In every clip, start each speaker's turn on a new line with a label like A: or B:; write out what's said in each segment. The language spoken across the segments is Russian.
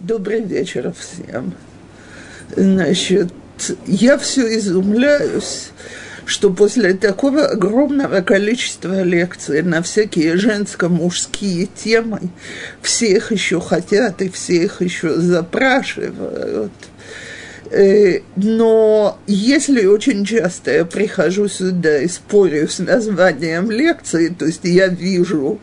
A: Добрый вечер всем. Значит, я все изумляюсь, что после такого огромного количества лекций на всякие женско-мужские темы все их еще хотят и все их еще запрашивают. Э, но если очень часто я прихожу сюда и спорю с названием лекции, то есть я вижу,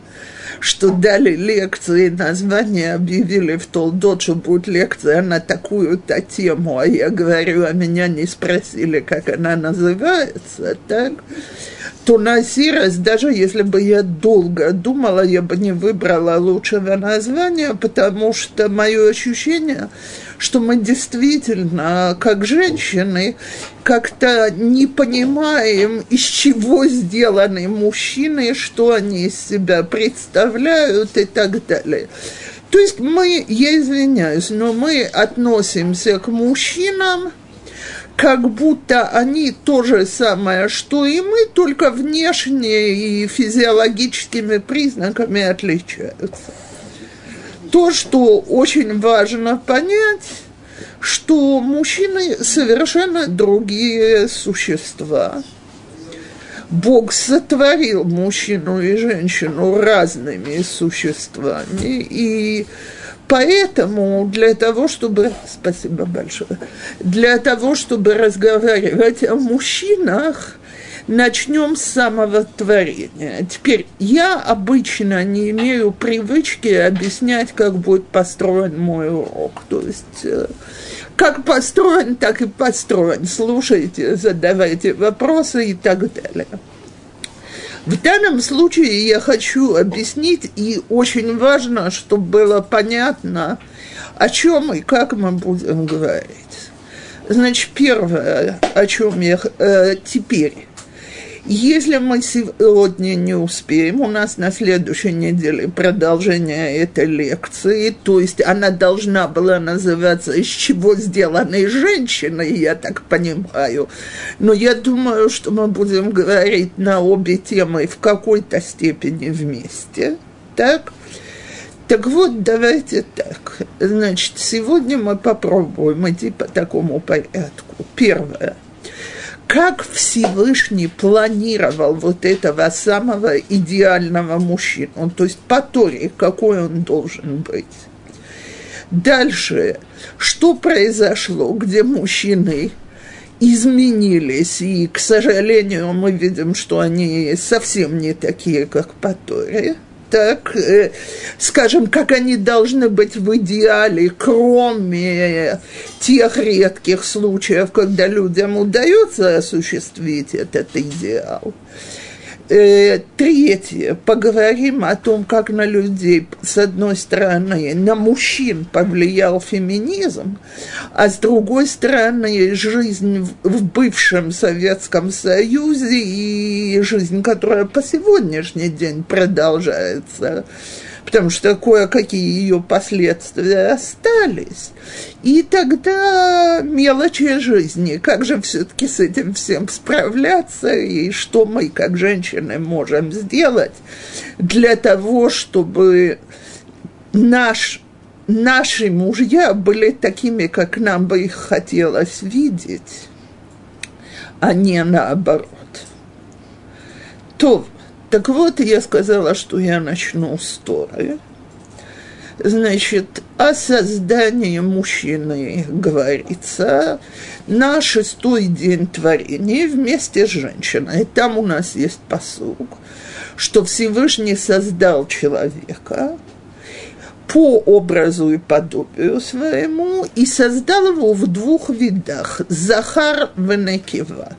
A: что дали лекции, название объявили в Толдот, что будет лекция на такую-то тему, а я говорю, а меня не спросили, как она называется, так? то на сей даже если бы я долго думала, я бы не выбрала лучшего названия, потому что мое ощущение, что мы действительно, как женщины, как-то не понимаем, из чего сделаны мужчины, что они из себя представляют и так далее. То есть мы, я извиняюсь, но мы относимся к мужчинам – как будто они то же самое, что и мы, только внешне и физиологическими признаками отличаются. То, что очень важно понять, что мужчины совершенно другие существа. Бог сотворил мужчину и женщину разными существами, и Поэтому для того, чтобы... Спасибо большое. Для того, чтобы разговаривать о мужчинах, начнем с самого творения. Теперь, я обычно не имею привычки объяснять, как будет построен мой урок. То есть, э, как построен, так и построен. Слушайте, задавайте вопросы и так далее. В данном случае я хочу объяснить, и очень важно, чтобы было понятно, о чем и как мы будем говорить. Значит, первое, о чем я э, теперь если мы сегодня не успеем, у нас на следующей неделе продолжение этой лекции, то есть она должна была называться «Из чего сделаны женщины», я так понимаю. Но я думаю, что мы будем говорить на обе темы в какой-то степени вместе. Так? Так вот, давайте так. Значит, сегодня мы попробуем идти по такому порядку. Первое – как Всевышний планировал вот этого самого идеального мужчину, то есть по Торе, какой он должен быть. Дальше, что произошло, где мужчины изменились, и, к сожалению, мы видим, что они совсем не такие, как по Торе – так, э, скажем, как они должны быть в идеале, кроме тех редких случаев, когда людям удается осуществить этот идеал. Э, третье, поговорим о том, как на людей, с одной стороны, на мужчин повлиял феминизм, а с другой стороны, жизнь в, в бывшем Советском Союзе и жизнь, которая по сегодняшний день продолжается потому что кое-какие ее последствия остались. И тогда мелочи жизни, как же все-таки с этим всем справляться, и что мы, как женщины, можем сделать для того, чтобы наш наши мужья были такими, как нам бы их хотелось видеть, а не наоборот. То так вот, я сказала, что я начну с Торы. Значит, о создании мужчины говорится на шестой день творения вместе с женщиной. Там у нас есть посуг, что Всевышний создал человека – по образу и подобию своему и создал его в двух видах – Захар Венекива.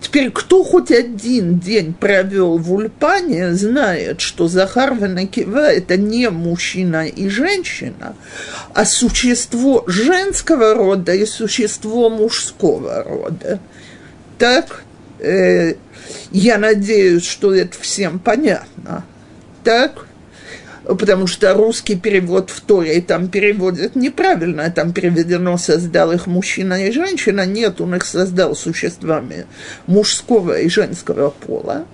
A: Теперь, кто хоть один день провел в Ульпане, знает, что Захар Венекива – это не мужчина и женщина, а существо женского рода и существо мужского рода. Так, э, я надеюсь, что это всем понятно. Так, потому что русский перевод в Торе там переводят неправильно, там переведено «создал их мужчина и женщина», нет, он их создал существами мужского и женского пола.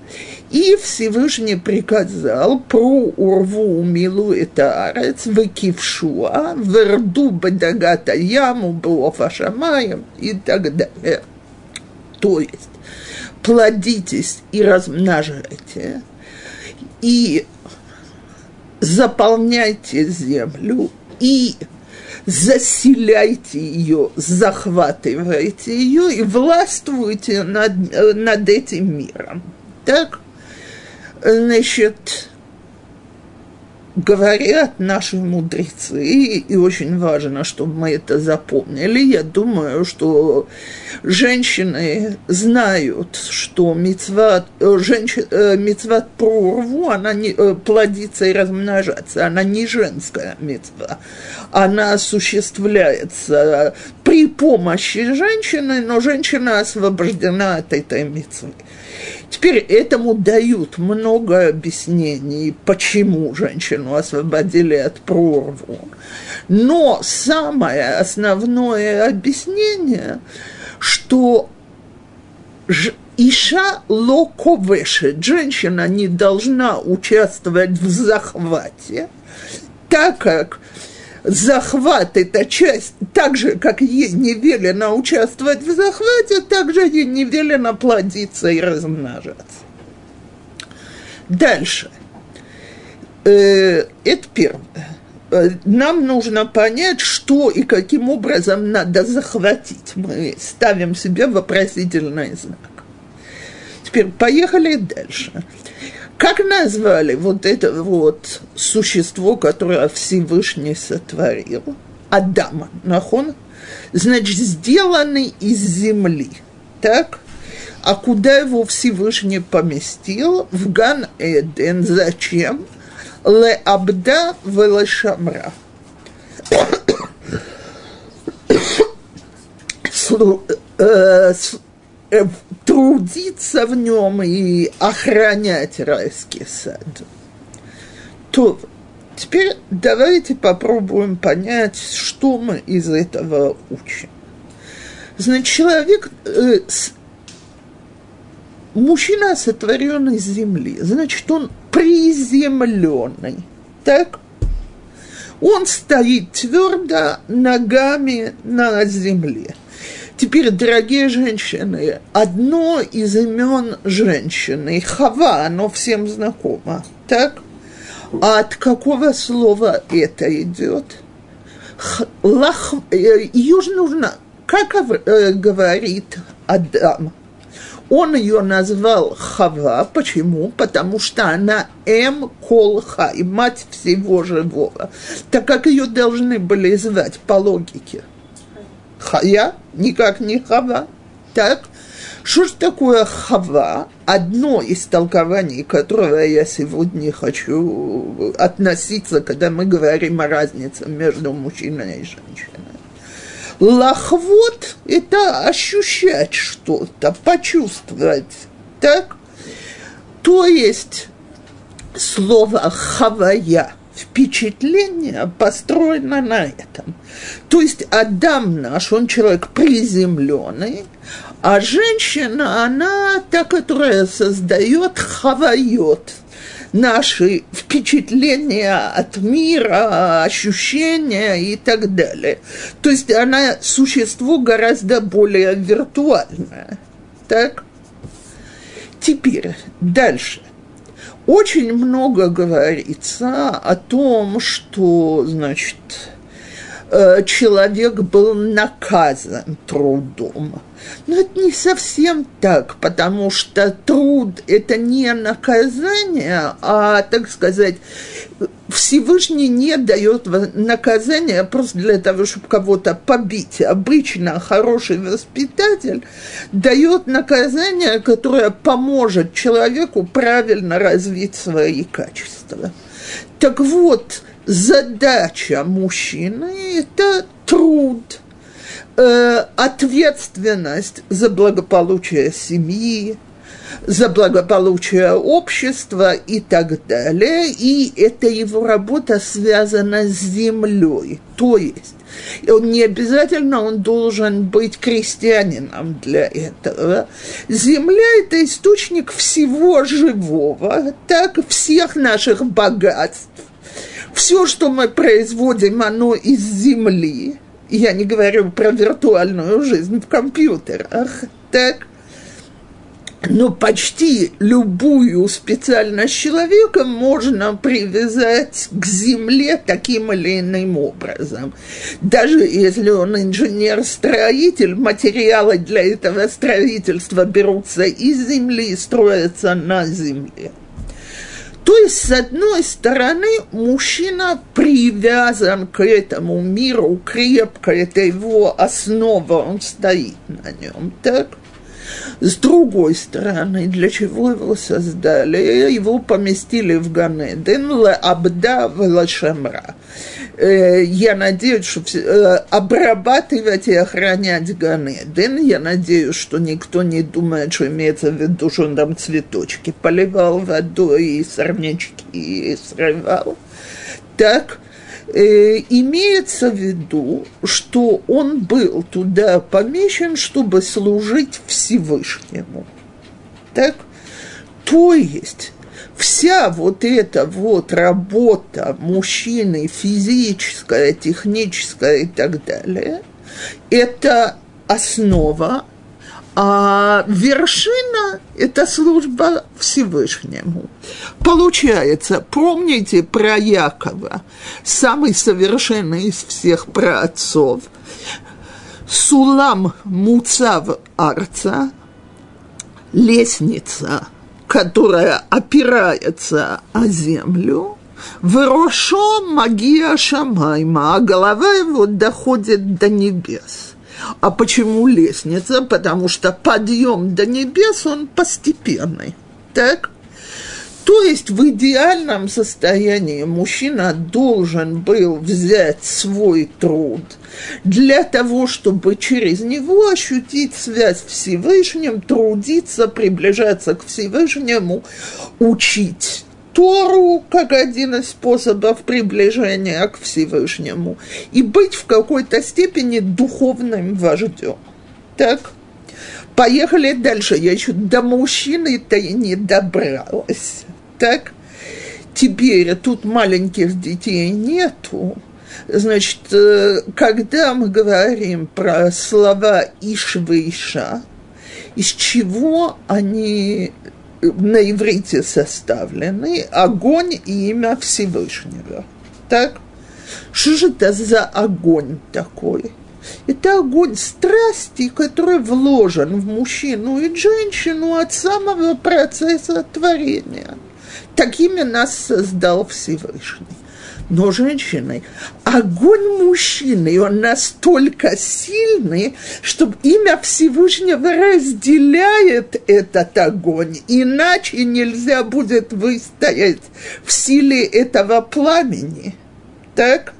A: И Всевышний приказал про урву милу это арец, выкившуа, верду бадагата яму, было шамаем и так далее. То есть, плодитесь и размножайте, и заполняйте землю, и заселяйте ее, захватывайте ее и властвуйте над, над этим миром. Так, значит, говорят наши мудрецы, и очень важно, чтобы мы это запомнили, я думаю, что женщины знают, что мецват, э, женщин, э, мецват прорву, она не э, плодится и размножаться, она не женская мецва, она осуществляется при помощи женщины, но женщина освобождена от этой мецвы. Теперь этому дают много объяснений, почему женщину освободили от прорву. Но самое основное объяснение, что Иша локовешет, женщина не должна участвовать в захвате, так как захват – это часть, так же, как ей не велено участвовать в захвате, так же ей не велено плодиться и размножаться. Дальше. Э, это первое. Э, нам нужно понять, что и каким образом надо захватить. Мы ставим себе вопросительный знак. Теперь поехали дальше. Как назвали вот это вот существо, которое Всевышний сотворил? Адама, нахон? Значит, сделанный из земли. Так? А куда его Всевышний поместил? В Ган-Эден. Зачем? Ле Абда Велешамра. Э, Э, трудиться в нем и охранять райский сад. То теперь давайте попробуем понять, что мы из этого учим. Значит, человек, э, с, мужчина сотворен из земли, значит, он приземленный, так? Он стоит твердо ногами на земле. Теперь, дорогие женщины, одно из имен женщины, Хава, оно всем знакомо, так? А от какого слова это идет? Лах, э, ее же нужно, как э, говорит Адам, он ее назвал Хава. Почему? Потому что она М Колха, и мать всего живого. Так как ее должны были звать по логике – Хая, никак не Хава. Так? Что же такое Хава? Одно из толкований, которое я сегодня хочу относиться, когда мы говорим о разнице между мужчиной и женщиной. Лохвот – это ощущать что-то, почувствовать. Так? То есть слово «хавая» – впечатление построено на этом. То есть Адам наш, он человек приземленный, а женщина, она та, которая создает хавайот, наши впечатления от мира, ощущения и так далее. То есть она существо гораздо более виртуальное. Так? Теперь дальше очень много говорится о том, что, значит, э, человек был наказан трудом. Но это не совсем так, потому что труд – это не наказание, а, так сказать, Всевышний не дает наказания просто для того, чтобы кого-то побить. Обычно хороший воспитатель дает наказание, которое поможет человеку правильно развить свои качества. Так вот, задача мужчины – это труд, э, ответственность за благополучие семьи, за благополучие общества и так далее. И эта его работа связана с землей. То есть он не обязательно он должен быть крестьянином для этого. Земля – это источник всего живого, так всех наших богатств. Все, что мы производим, оно из земли. Я не говорю про виртуальную жизнь в компьютерах. Так, но почти любую специальность человека можно привязать к земле таким или иным образом. Даже если он инженер-строитель, материалы для этого строительства берутся из земли и строятся на земле. То есть, с одной стороны, мужчина привязан к этому миру крепко, это его основа, он стоит на нем, так? С другой стороны, для чего его создали? Его поместили в Ганеден, Абда Велашамра. Э, я надеюсь, что э, обрабатывать и охранять Ганеден. Я надеюсь, что никто не думает, что имеется в виду, что он там цветочки поливал водой и сорнячки срывал. Так, э, имеется в виду, что он был туда помещен, чтобы служить Всевышнему. Так? То есть вся вот эта вот работа мужчины, физическая, техническая и так далее, это основа а вершина – это служба Всевышнему. Получается, помните про Якова, самый совершенный из всех праотцов, Сулам Муцав Арца, лестница, которая опирается о землю, Врошо магия Шамайма, а голова его доходит до небес – а почему лестница? Потому что подъем до небес, он постепенный. Так? То есть в идеальном состоянии мужчина должен был взять свой труд для того, чтобы через него ощутить связь с Всевышним, трудиться, приближаться к Всевышнему, учить Тору как один из способов приближения к Всевышнему и быть в какой-то степени духовным вождем. Так, поехали дальше. Я еще до мужчины-то и не добралась. Так, теперь тут маленьких детей нету. Значит, э, когда мы говорим про слова Ишвейша, из чего они на иврите составлены огонь и имя Всевышнего. Так? Что же это за огонь такой? Это огонь страсти, который вложен в мужчину и женщину от самого процесса творения. Такими нас создал Всевышний но женщиной. Огонь мужчины, он настолько сильный, что имя Всевышнего разделяет этот огонь, иначе нельзя будет выстоять в силе этого пламени. Так?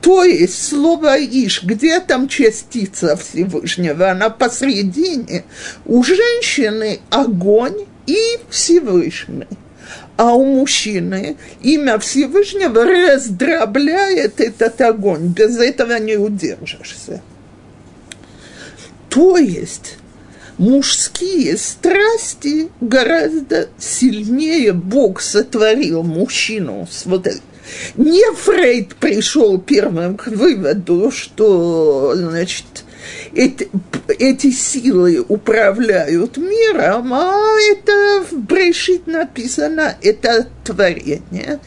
A: То есть слово «иш», где там частица Всевышнего? Она посредине. У женщины огонь и Всевышний а у мужчины имя Всевышнего раздробляет этот огонь. Без этого не удержишься. То есть мужские страсти гораздо сильнее Бог сотворил мужчину вот. Не Фрейд пришел первым к выводу, что, значит, эти, эти силы управляют миром, а это в Брешит написано, это творение.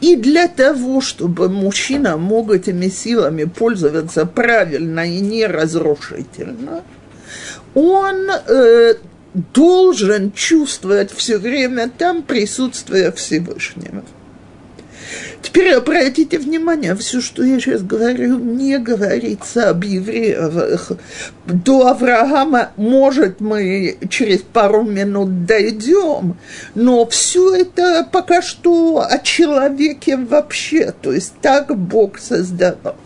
A: И для того, чтобы мужчина мог этими силами пользоваться правильно и не разрушительно, он э, должен чувствовать все время там присутствие Всевышнего. Теперь обратите внимание, все, что я сейчас говорю, не говорится об евреях. До Авраама, может, мы через пару минут дойдем, но все это пока что о человеке вообще, то есть так Бог создавал.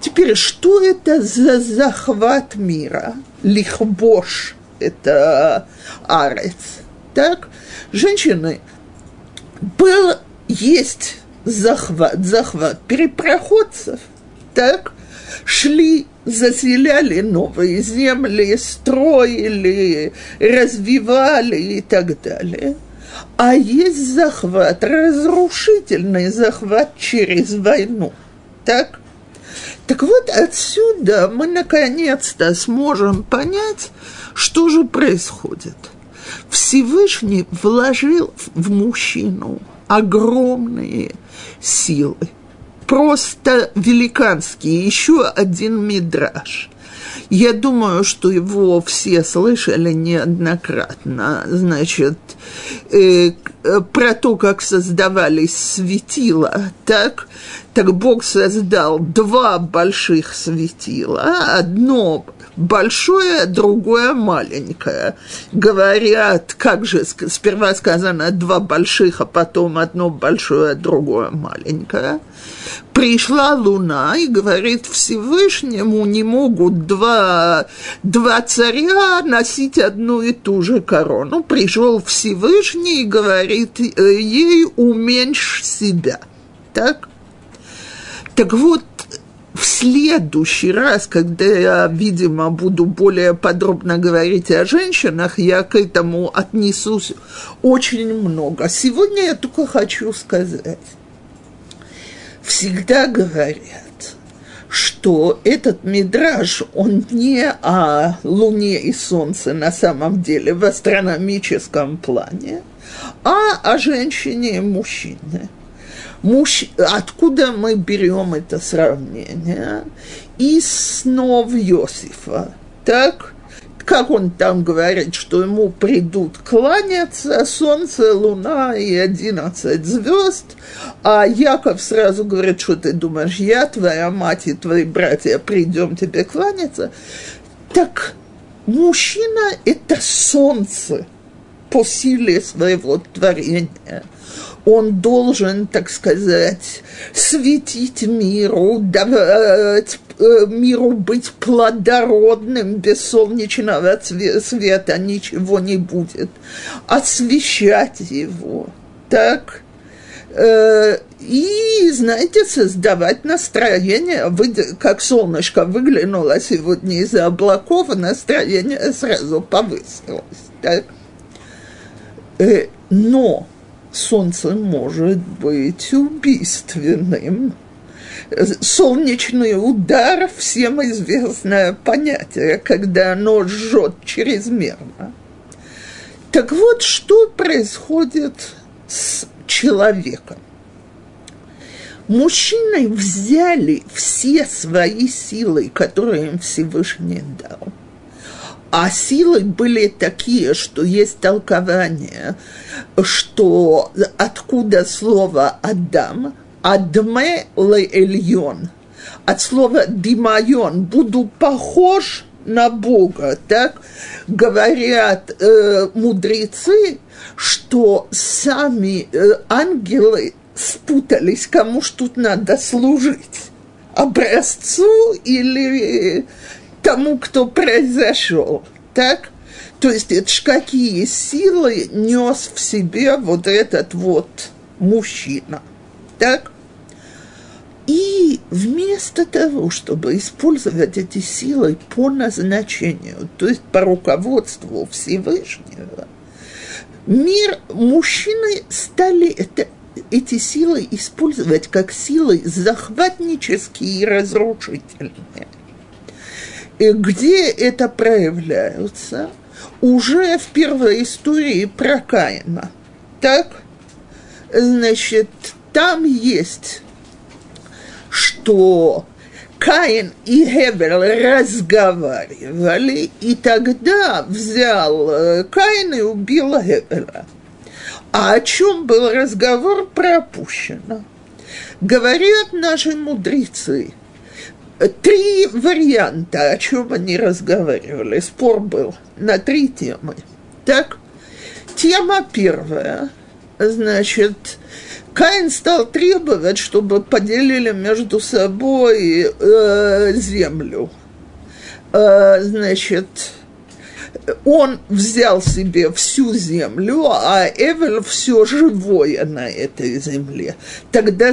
A: Теперь, что это за захват мира? Лихбош это арец. Так, женщины, был, есть захват, захват перепроходцев, так, шли, заселяли новые земли, строили, развивали и так далее. А есть захват, разрушительный захват через войну. Так? Так вот, отсюда мы наконец-то сможем понять, что же происходит. Всевышний вложил в мужчину огромные силы, просто великанские, еще один мидраж. Я думаю, что его все слышали неоднократно. Значит, э, про то, как создавались светила, так, так Бог создал два больших светила. Одно большое, другое маленькое. Говорят, как же сперва сказано два больших, а потом одно большое, другое маленькое. Пришла луна и говорит Всевышнему, не могут два, два царя носить одну и ту же корону. Пришел Всевышний и говорит ей, уменьшь себя. Так? Так вот, следующий раз, когда я, видимо, буду более подробно говорить о женщинах, я к этому отнесусь очень много. Сегодня я только хочу сказать. Всегда говорят, что этот мидраж, он не о Луне и Солнце на самом деле в астрономическом плане, а о женщине и мужчине – Муж... Откуда мы берем это сравнение? Из снов Иосифа. Так? Как он там говорит, что ему придут кланяться солнце, луна и одиннадцать звезд, а Яков сразу говорит, что ты думаешь, я, твоя мать и твои братья придем тебе кланяться. Так мужчина – это солнце по силе своего творения – он должен, так сказать, светить миру, давать э, миру быть плодородным, без солнечного света. Ничего не будет, освещать его, так, э, и, знаете, создавать настроение, как солнышко выглянуло сегодня из-за облаков, настроение сразу повысилось, так. Э, но солнце может быть убийственным. Солнечный удар – всем известное понятие, когда оно жжет чрезмерно. Так вот, что происходит с человеком? Мужчины взяли все свои силы, которые им Всевышний дал – а силы были такие, что есть толкование, что откуда слово «Адам», «Адме ле эльон», от слова «димайон», «буду похож на Бога», так говорят э, мудрецы, что сами э, ангелы спутались, кому ж тут надо служить, образцу или тому, кто произошел. Так? То есть это ж какие силы нес в себе вот этот вот мужчина. Так? И вместо того, чтобы использовать эти силы по назначению, то есть по руководству Всевышнего, мир мужчины стали это, эти силы использовать как силы захватнические и разрушительные где это проявляется? Уже в первой истории про Каина. Так? Значит, там есть, что Каин и Гевел разговаривали, и тогда взял э, Каин и убил Гевела. А о чем был разговор пропущено? Говорят наши мудрецы – три варианта, о чем они разговаривали. Спор был на три темы. Так, тема первая, значит, Каин стал требовать, чтобы поделили между собой э, землю. Э, значит, он взял себе всю землю, а Эвель все живое на этой земле. Тогда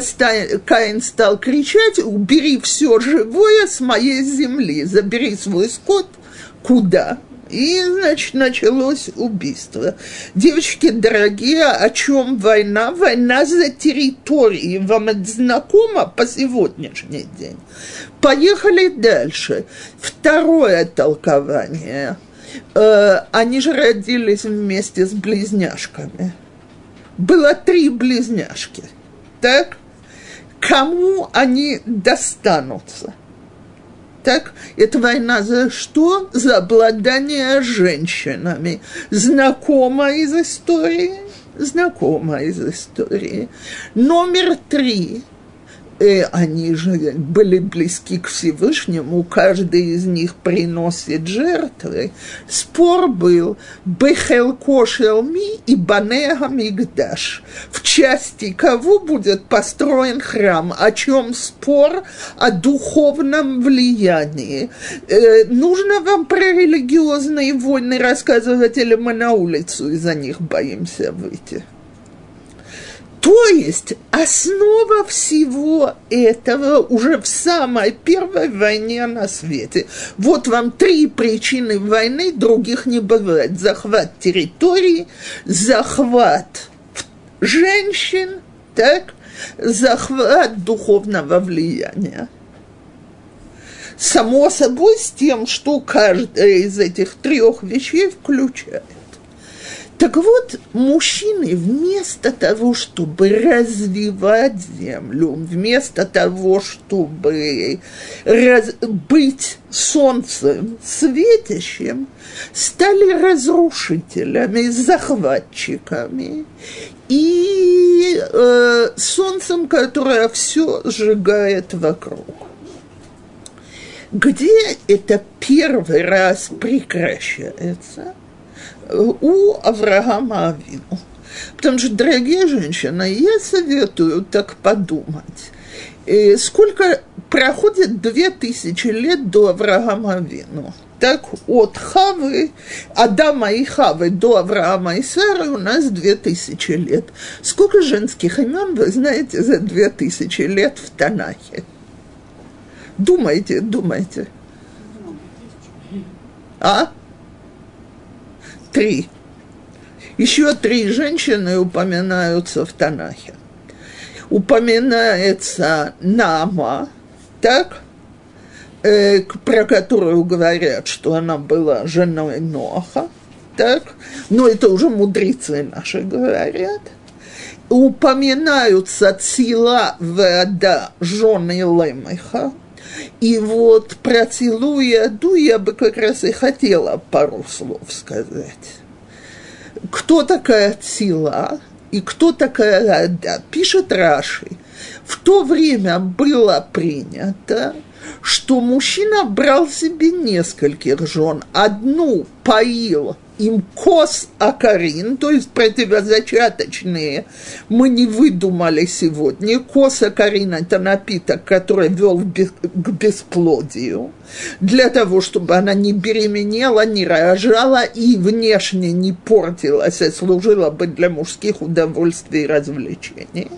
A: Каин стал кричать, убери все живое с моей земли, забери свой скот. Куда? И, значит, началось убийство. Девочки дорогие, о чем война? Война за территории. Вам это знакомо по сегодняшний день? Поехали дальше. Второе толкование. Э, они же родились вместе с близняшками. Было три близняшки. Так? Кому они достанутся? Так, это война за что? За обладание женщинами. Знакомо из истории? Знакомо из истории. Номер три э, они же были близки к Всевышнему, каждый из них приносит жертвы. Спор был Бехелко Шелми и Банега Мигдаш. В части кого будет построен храм? О чем спор? О духовном влиянии. Э, нужно вам про религиозные войны рассказывать, или мы на улицу из-за них боимся выйти? То есть основа всего этого уже в самой первой войне на свете. Вот вам три причины войны, других не бывает. Захват территории, захват женщин, так, захват духовного влияния. Само собой с тем, что каждая из этих трех вещей включает. Так вот, мужчины вместо того, чтобы развивать землю, вместо того, чтобы раз, быть солнцем светящим, стали разрушителями, захватчиками и э, солнцем, которое все сжигает вокруг. Где это первый раз прекращается – у Авраама Авину. Потому что, дорогие женщины, я советую так подумать. И сколько проходит две тысячи лет до Авраама Авину? Так от Хавы, Адама и Хавы до Авраама и Сары у нас две тысячи лет. Сколько женских имен вы знаете за две тысячи лет в Танахе? Думайте, думайте. А? Три. Еще три женщины упоминаются в Танахе. Упоминается Нама, так, э, про которую говорят, что она была женой Ноха, так, но это уже мудрецы наши говорят. Упоминаются Цила Вода жены Лемеха, и вот про Цилуя Ду я бы как раз и хотела пару слов сказать. Кто такая Цила и кто такая Ада? Пишет Раши. В то время было принято, что мужчина брал себе нескольких жен. Одну поил им кос акарин, то есть противозачаточные, мы не выдумали сегодня. Кос акарин – это напиток, который вел к бесплодию, для того, чтобы она не беременела, не рожала и внешне не портилась, а служила бы для мужских удовольствий и развлечений.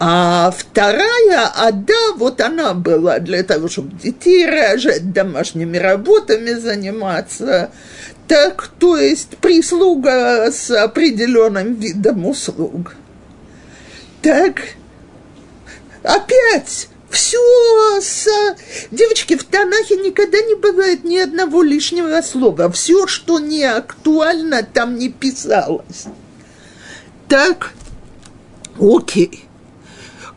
A: А вторая ада, вот она была для того, чтобы детей рожать, домашними работами заниматься. Так, то есть прислуга с определенным видом услуг. Так, опять все с... Девочки, в Танахе никогда не бывает ни одного лишнего слова. Все, что не актуально, там не писалось. Так, окей.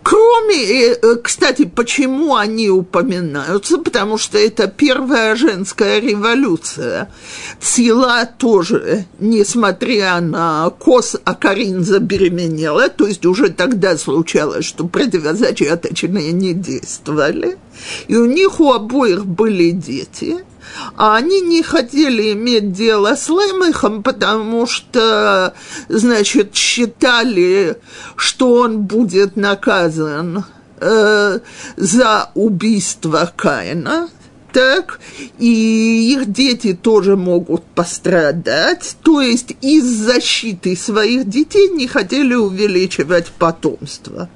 A: Кроме, э, э, кстати, почему они упоминаются? Потому что это первая женская революция. Цила тоже, несмотря на кос, Акарин забеременела, то есть уже тогда случалось, что противозачаточные не действовали, и у них у обоих были дети – а они не хотели иметь дело с Лемехом, потому что, значит, считали, что он будет наказан э, за убийство Каина, так, и их дети тоже могут пострадать, то есть из защиты своих детей не хотели увеличивать потомство.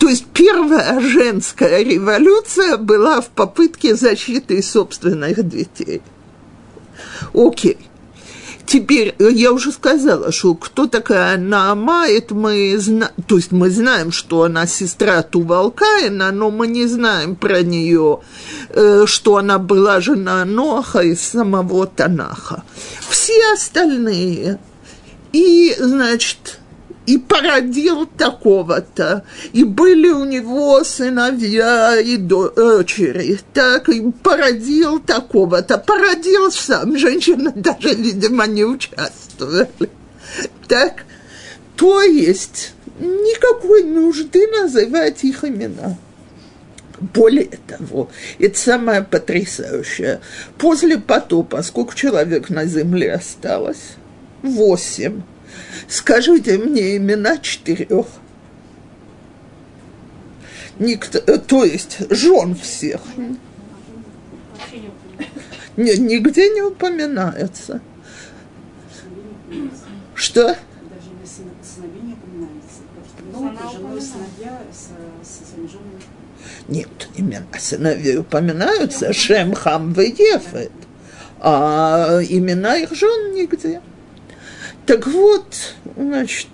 A: То есть первая женская революция была в попытке защиты собственных детей. Окей. Теперь, э, я уже сказала, что кто такая Наама, это мы знаем, то есть мы знаем, что она сестра Тувалкаина, но мы не знаем про нее, э, что она была жена Ноха из самого Танаха. Все остальные, и, значит, и породил такого-то, и были у него сыновья и дочери, так, и породил такого-то, породил сам, женщины даже, видимо, не участвовали, так, то есть никакой нужды называть их имена. Более того, это самое потрясающее. После потопа сколько человек на земле осталось? Восемь. Скажите мне имена четырех. Никто, э, то есть жен всех. Не, нигде не упоминается. Что? Нет, имена сыновей упоминаются, Шем, Хам, Веефет, а имена их жен нигде. Так вот, значит,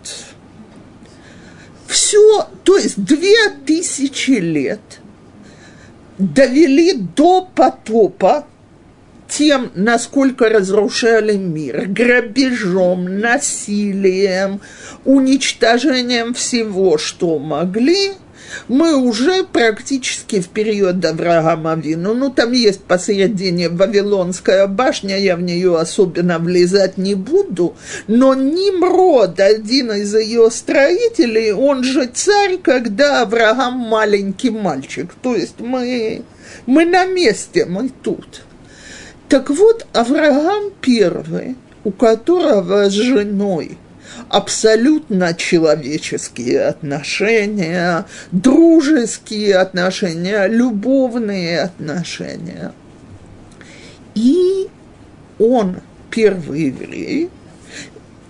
A: все, то есть две тысячи лет довели до потопа тем, насколько разрушали мир, грабежом, насилием, уничтожением всего, что могли – мы уже практически в период Авраама Вину. Ну, там есть посередине Вавилонская башня, я в нее особенно влезать не буду, но Нимрод, один из ее строителей, он же царь, когда Авраам маленький мальчик. То есть мы, мы на месте, мы тут. Так вот, Авраам первый, у которого с женой – абсолютно человеческие отношения, дружеские отношения, любовные отношения. И он первый еврей,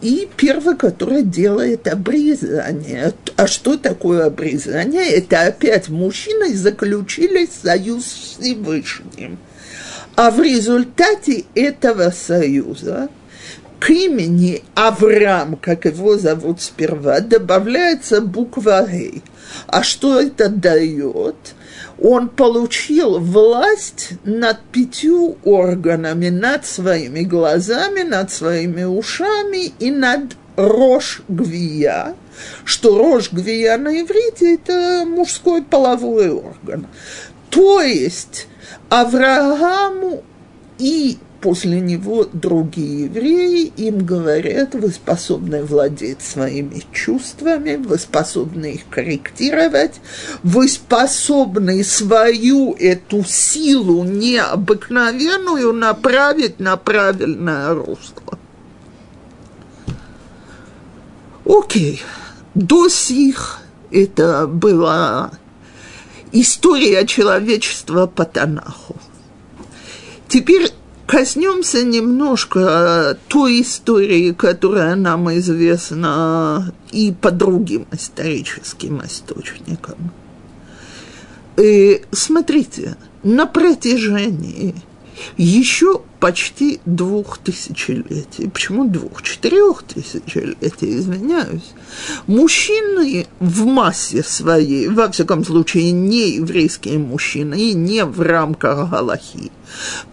A: и первый, который делает обрезание. А что такое обрезание? Это опять мужчины заключили союз с Всевышним. А в результате этого союза к имени Авраам, как его зовут сперва, добавляется буква «Г». А что это дает? Он получил власть над пятью органами, над своими глазами, над своими ушами и над рожь гвия, что рожь гвия на иврите – это мужской половой орган. То есть Аврааму и после него другие евреи им говорят, вы способны владеть своими чувствами, вы способны их корректировать, вы способны свою эту силу необыкновенную направить на правильное русло. Окей, до сих это была история человечества по Танаху. Теперь Коснемся немножко той истории, которая нам известна и по другим историческим источникам. И смотрите, на протяжении еще почти двух тысячелетий, почему двух, четырех тысячелетий, извиняюсь, мужчины в массе своей, во всяком случае не еврейские мужчины и не в рамках Галахи,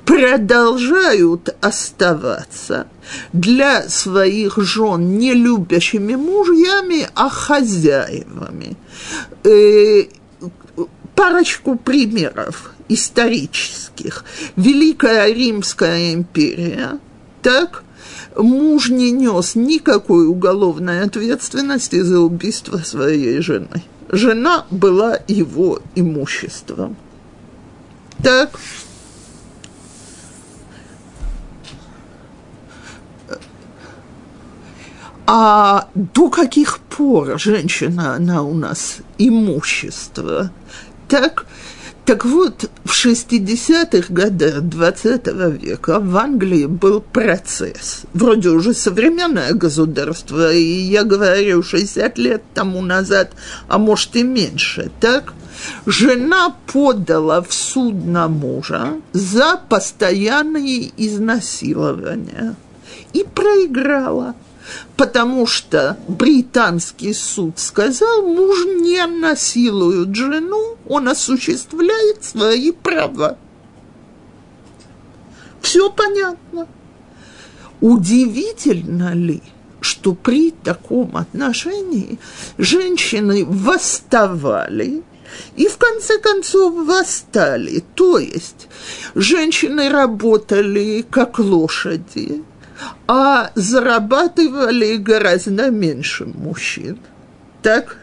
A: продолжают оставаться для своих жен не любящими мужьями, а хозяевами. Э, парочку примеров исторических. Великая Римская империя, так, муж не нес никакой уголовной ответственности за убийство своей жены. Жена была его имуществом. Так. А до каких пор женщина, она у нас имущество? Так, Так вот, в 60-х годах 20 века в Англии был процесс. Вроде уже современное государство, и я говорю 60 лет тому назад, а может и меньше, так? Жена подала в суд на мужа за постоянные изнасилования и проиграла – потому что британский суд сказал, муж не насилует жену, он осуществляет свои права. Все понятно. Удивительно ли, что при таком отношении женщины восставали и в конце концов восстали. То есть женщины работали как лошади, а зарабатывали гораздо меньше мужчин. Так?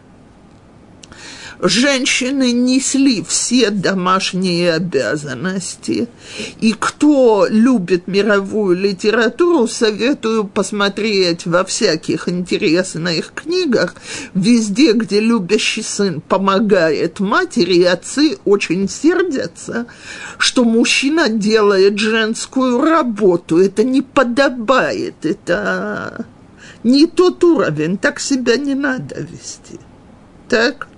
A: Женщины несли все домашние обязанности. И кто любит мировую литературу, советую посмотреть во всяких интересных книгах, везде, где любящий сын помогает матери, отцы очень сердятся, что мужчина делает женскую работу. Это не подобает, это не тот уровень, так себя не надо вести. Так?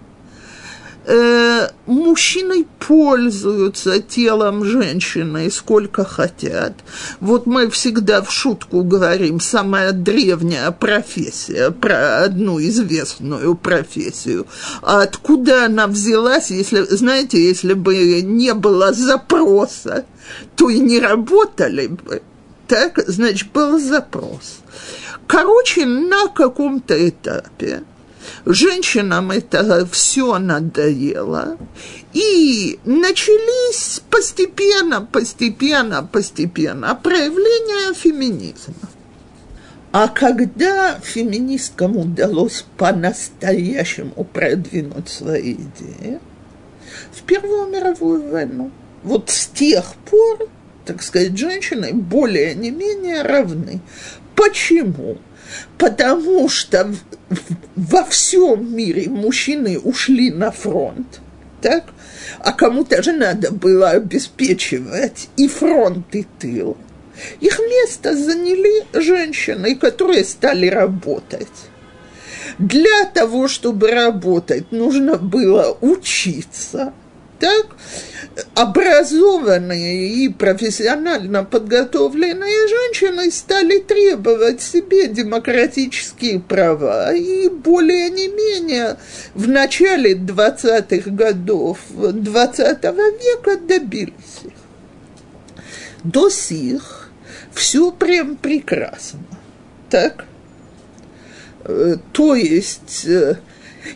A: Э, мужчины пользуются телом женщины сколько хотят. Вот мы всегда в шутку говорим, самая древняя профессия, про одну известную профессию. А откуда она взялась, если, знаете, если бы не было запроса, то и не работали бы. Так, значит, был запрос. Короче, на каком-то этапе Женщинам это все надоело. И начались постепенно, постепенно, постепенно проявления феминизма. А когда феминисткам удалось по-настоящему продвинуть свои идеи, в Первую мировую войну, вот с тех пор, так сказать, женщины более не менее равны. Почему? потому что во всем мире мужчины ушли на фронт, так? а кому-то же надо было обеспечивать и фронт, и тыл. Их место заняли женщины, которые стали работать. Для того, чтобы работать, нужно было учиться, так? образованные и профессионально подготовленные женщины стали требовать себе демократические права и более не менее в начале 20-х годов 20 века добились их. До сих все прям прекрасно. Так? Э, то есть э,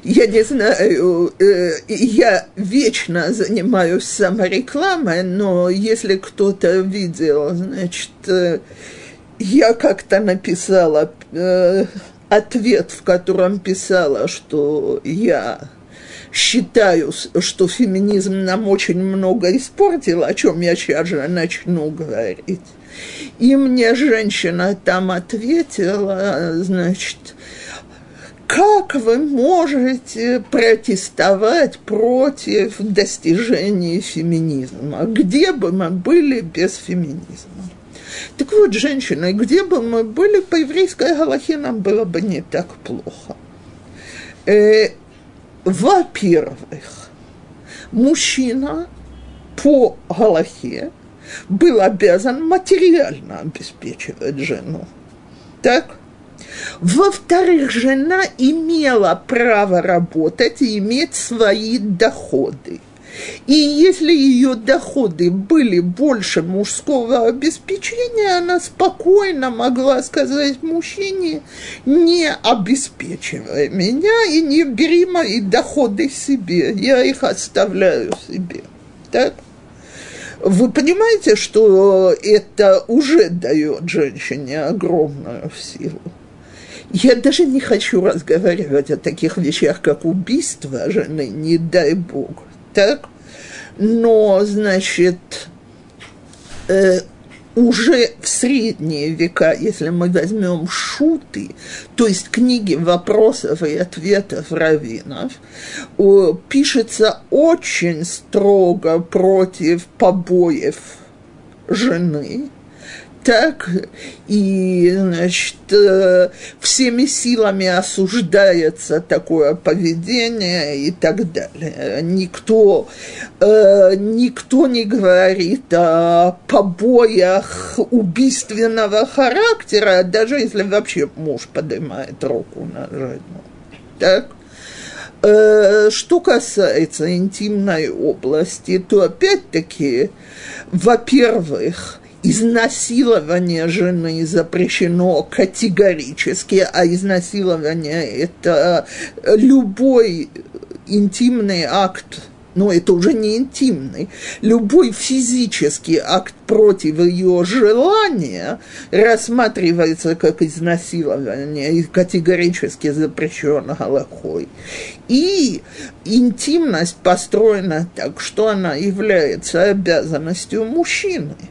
A: я не знаю, э, я вечно занимаюсь саморекламой, но если кто-то видел, значит, э, я как-то написала э, ответ, в котором писала, что я считаю, что феминизм нам очень много испортил, о чем я сейчас же начну говорить. И мне женщина там ответила, значит, как вы можете протестовать против достижения феминизма? Где бы мы были без феминизма? Так вот, женщины, где бы мы были, по еврейской галахе нам было бы не так плохо. Э, во-первых, мужчина по галахе был обязан материально обеспечивать жену. Так? Во-вторых, жена имела право работать и иметь свои доходы. И если ее доходы были больше мужского обеспечения, она спокойно могла сказать мужчине, не обеспечивай меня и не бери мои доходы себе, я их оставляю себе. Так? Вы понимаете, что это уже дает женщине огромную силу? Я даже не хочу разговаривать о таких вещах, как убийство жены, не дай бог, так? Но, значит, э, уже в средние века, если мы возьмем шуты, то есть книги вопросов и ответов раввинов, пишется очень строго против побоев жены, так и, значит, э, всеми силами осуждается такое поведение и так далее. Никто, э, никто не говорит о побоях убийственного характера, даже если вообще муж поднимает руку на жену. Так? Э, что касается интимной области, то опять-таки, во-первых, изнасилование жены запрещено категорически, а изнасилование – это любой интимный акт, но это уже не интимный, любой физический акт против ее желания рассматривается как изнасилование и категорически запрещен Галахой. И интимность построена так, что она является обязанностью мужчины –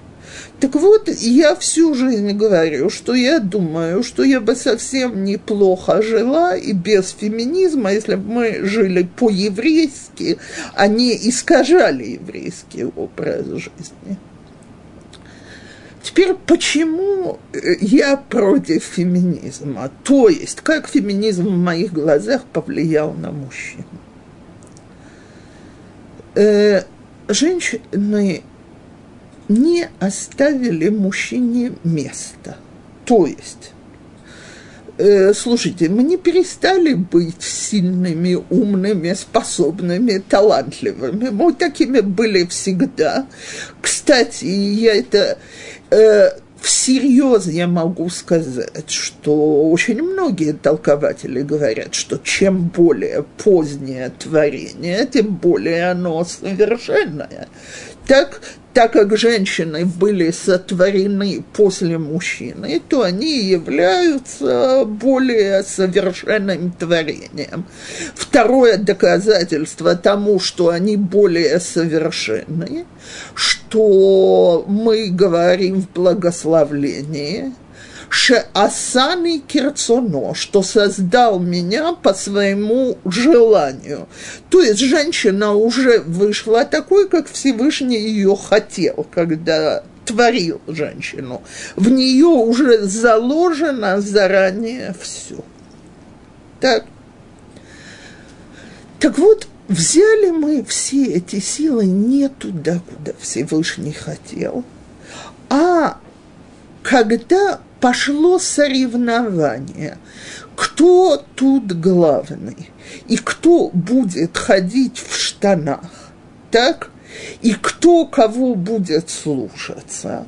A: так вот, я всю жизнь говорю, что я думаю, что я бы совсем неплохо жила и без феминизма, если бы мы жили по-еврейски, а не искажали еврейский образ жизни. Теперь, почему я против феминизма? То есть, как феминизм в моих глазах повлиял на мужчин? Э, женщины не оставили мужчине места. То есть, э, слушайте, мы не перестали быть сильными, умными, способными, талантливыми. Мы такими были всегда. Кстати, я это э, всерьез я могу сказать, что очень многие толкователи говорят, что чем более позднее творение, тем более оно совершенное. Так так как женщины были сотворены после мужчины, то они являются более совершенным творением. Второе доказательство тому, что они более совершенны, что мы говорим в благословлении – Шеасани Кирцоно, что создал меня по своему желанию. То есть женщина уже вышла такой, как Всевышний ее хотел, когда творил женщину. В нее уже заложено заранее все. Так. Так вот, взяли мы все эти силы не туда, куда Всевышний хотел, а когда пошло соревнование, кто тут главный и кто будет ходить в штанах, так? И кто кого будет слушаться.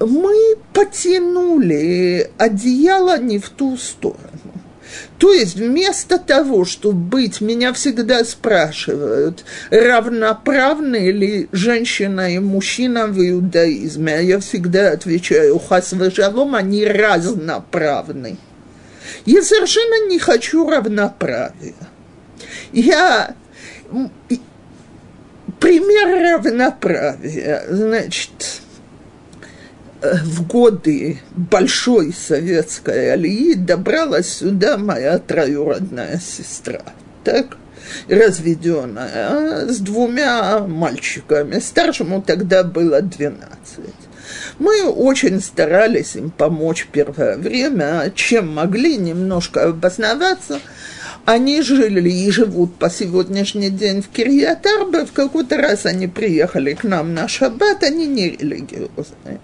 A: Мы потянули одеяло не в ту сторону. То есть вместо того, чтобы быть, меня всегда спрашивают, равноправны ли женщина и мужчина в иудаизме, а я всегда отвечаю, хас шалом, они разноправны. Я совершенно не хочу равноправия. Я пример равноправия, значит, в годы большой советской алии добралась сюда моя троюродная сестра, так, разведенная, с двумя мальчиками. Старшему тогда было 12. Мы очень старались им помочь первое время, чем могли немножко обосноваться. Они жили и живут по сегодняшний день в Кирьятарбе. В какой-то раз они приехали к нам на шаббат, они не религиозные.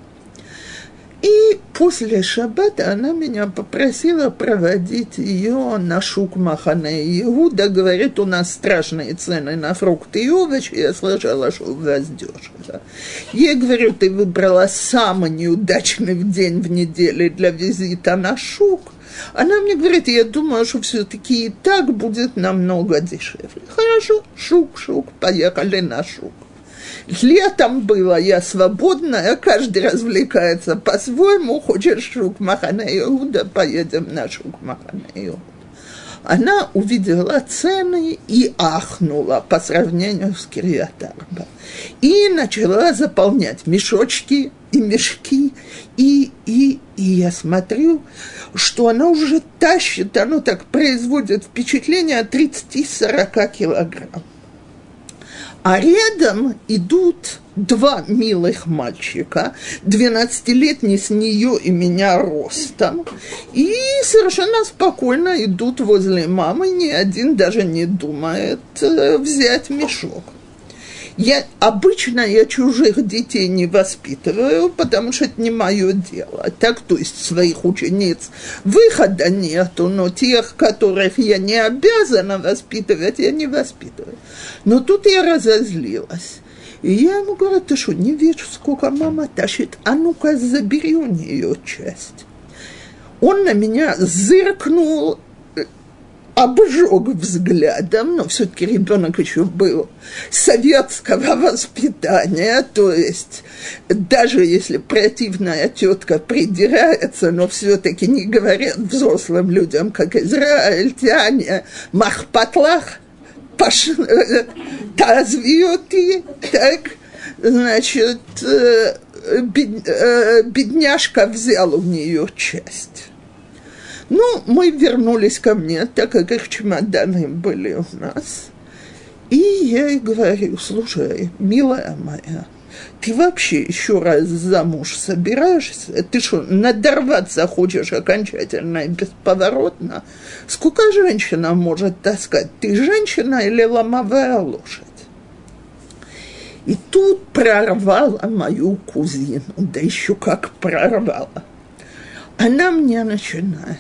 A: И после шаббата она меня попросила проводить ее на шук Махане Иуда. Говорит, у нас страшные цены на фрукты и овощи. Я слышала, что у вас дешево. Я говорю, ты выбрала самый неудачный день в неделе для визита на шук. Она мне говорит, я думаю, что все-таки и так будет намного дешевле. Хорошо, шук, шук, поехали на шук. Летом было я свободная, каждый развлекается по-своему. Хочешь шук Махана Иуда, поедем на шук Махана Иуда. она увидела цены и ахнула по сравнению с Кириатарба. И начала заполнять мешочки и мешки. И, и, и я смотрю, что она уже тащит, оно так производит впечатление 30-40 килограмм. А рядом идут два милых мальчика, 12-летний с нее и меня ростом, и совершенно спокойно идут возле мамы, ни один даже не думает э, взять мешок. Я, обычно я чужих детей не воспитываю, потому что это не мое дело. Так, то есть своих учениц выхода нету, но тех, которых я не обязана воспитывать, я не воспитываю. Но тут я разозлилась. И я ему говорю, ты что, не видишь, сколько мама тащит? А ну-ка, забери у нее часть. Он на меня зыркнул обжег взглядом, но все-таки ребенок еще был советского воспитания, то есть даже если противная тетка придирается, но все-таки не говорят взрослым людям, как израильтяне, махпатлах, паш... тазвиоти, так, значит, э, э, бедняжка взял у нее часть. Ну, мы вернулись ко мне, так как их чемоданы были у нас. И я ей говорю, слушай, милая моя, ты вообще еще раз замуж собираешься? Ты что, надорваться хочешь окончательно и бесповоротно? Сколько женщина может таскать? Ты женщина или ломовая лошадь? И тут прорвала мою кузину, да еще как прорвала. Она мне начинает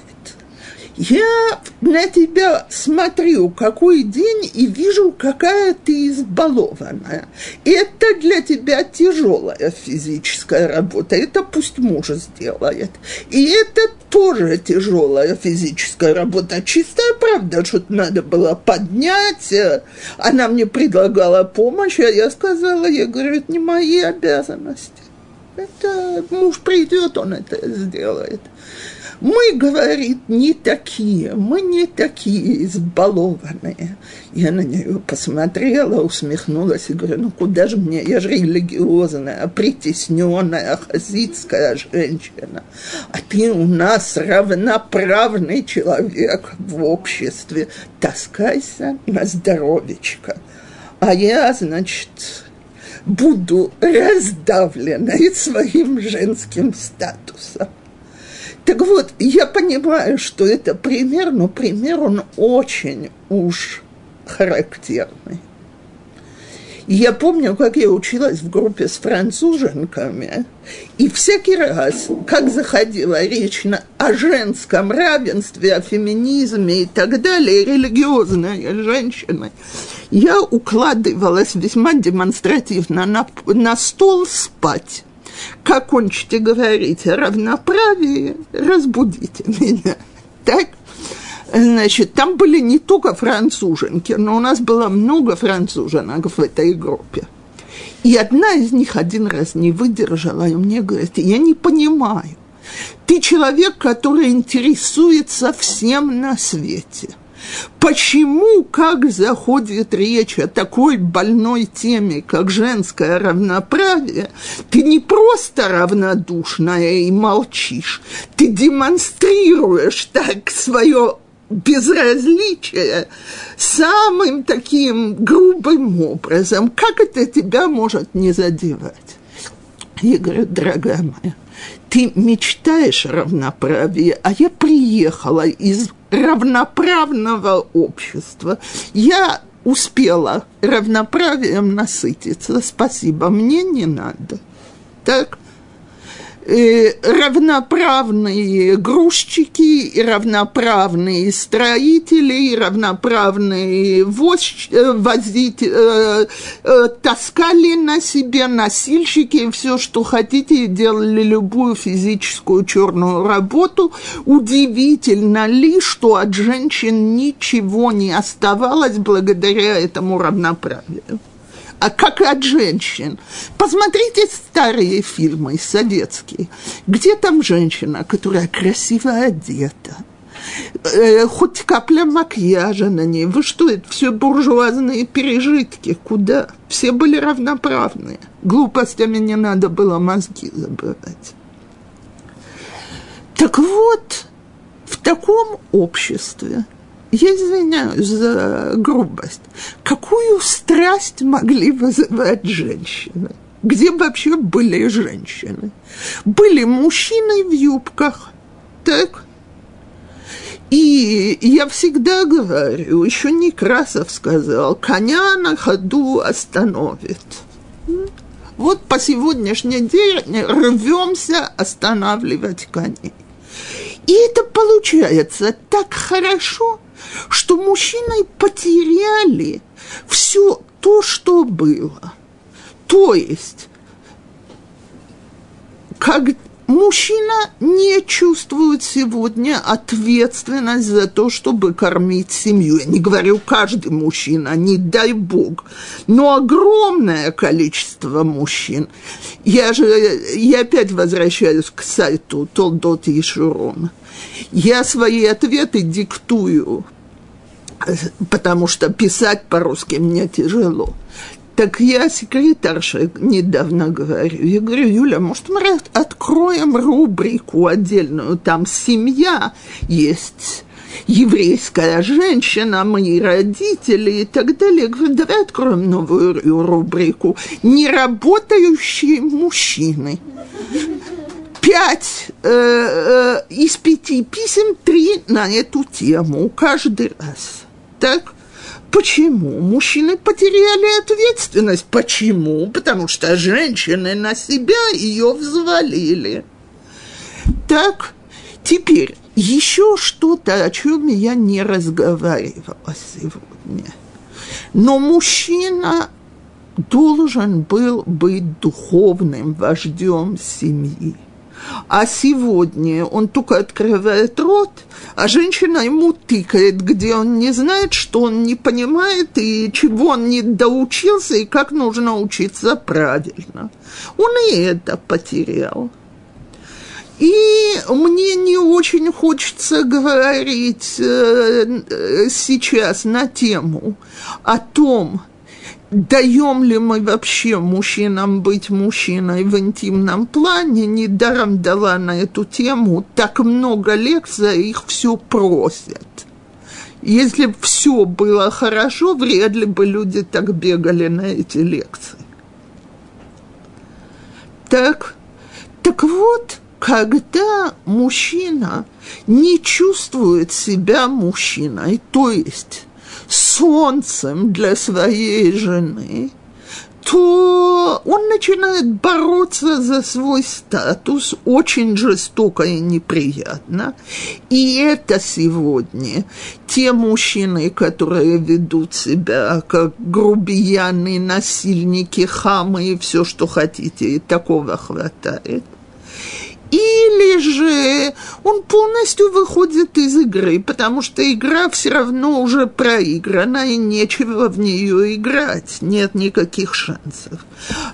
A: я на тебя смотрю какой день и вижу, какая ты избалованная. Это для тебя тяжелая физическая работа. Это пусть муж сделает. И это тоже тяжелая физическая работа. Чистая правда, что-то надо было поднять. Она мне предлагала помощь, а я сказала, я говорю, это не мои обязанности. Это муж придет, он это сделает. Мы, говорит, не такие, мы не такие избалованные. Я на нее посмотрела, усмехнулась и говорю, ну куда же мне, я же религиозная, притесненная хасидская женщина, а ты у нас равноправный человек в обществе, таскайся на здоровечко. А я, значит, буду раздавлена своим женским статусом. Так вот, я понимаю, что это пример, но пример он очень уж характерный. Я помню, как я училась в группе с француженками, и всякий раз, как заходила речь на, о женском равенстве, о феминизме и так далее, религиозная женщина, я укладывалась весьма демонстративно на, на стол спать как кончите говорить о равноправии, разбудите меня. Так? Значит, там были не только француженки, но у нас было много француженок в этой группе. И одна из них один раз не выдержала, и мне говорит, я не понимаю, ты человек, который интересуется всем на свете – Почему, как заходит речь о такой больной теме, как женское равноправие, ты не просто равнодушная и молчишь, ты демонстрируешь так свое безразличие самым таким грубым образом. Как это тебя может не задевать? Я говорю, дорогая моя, ты мечтаешь о равноправии, а я приехала из равноправного общества. Я успела равноправием насытиться. Спасибо, мне не надо. Так? Э, равноправные грузчики, и равноправные строители, и равноправные воз, э, возить, э, э, таскали на себе носильщики, все, что хотите, делали любую физическую черную работу. Удивительно ли, что от женщин ничего не оставалось благодаря этому равноправию? А как от женщин. Посмотрите старые фильмы советские, где там женщина, которая красиво одета, э, хоть капля макияжа на ней. Вы что, это все буржуазные пережитки? Куда? Все были равноправные. Глупостями не надо было мозги забывать. Так вот, в таком обществе, я извиняюсь за грубость, какую страсть могли вызывать женщины? Где вообще были женщины? Были мужчины в юбках, так? И я всегда говорю, еще Некрасов сказал, коня на ходу остановит. Вот по сегодняшний день рвемся останавливать коней. И это получается так хорошо, что мужчины потеряли все то, что было. То есть, как мужчина не чувствует сегодня ответственность за то, чтобы кормить семью. Я не говорю каждый мужчина, не дай бог, но огромное количество мужчин. Я же, я опять возвращаюсь к сайту Толдот и. Я свои ответы диктую, потому что писать по-русски мне тяжело. Так я секретарше недавно говорю. Я говорю, Юля, может, мы откроем рубрику отдельную, там семья есть еврейская женщина, мои родители и так далее. Я говорю, давай откроем новую рубрику «Неработающие мужчины». Пять э, э, из пяти писем, три на эту тему каждый раз. Так? Почему? Мужчины потеряли ответственность. Почему? Потому что женщины на себя ее взвалили. Так, теперь еще что-то, о чем я не разговаривала сегодня. Но мужчина должен был быть духовным вождем семьи. А сегодня он только открывает рот, а женщина ему тыкает, где он не знает, что он не понимает, и чего он не доучился, и как нужно учиться правильно. Он и это потерял. И мне не очень хочется говорить э, э сейчас на тему о том, даем ли мы вообще мужчинам быть мужчиной в интимном плане, недаром дала на эту тему так много лекций, их все просят. Если бы все было хорошо, вряд ли бы люди так бегали на эти лекции. Так, так вот, когда мужчина не чувствует себя мужчиной, то есть солнцем для своей жены, то он начинает бороться за свой статус очень жестоко и неприятно. И это сегодня те мужчины, которые ведут себя как грубияны, насильники, хамы и все, что хотите, и такого хватает – или же он полностью выходит из игры, потому что игра все равно уже проиграна, и нечего в нее играть, нет никаких шансов.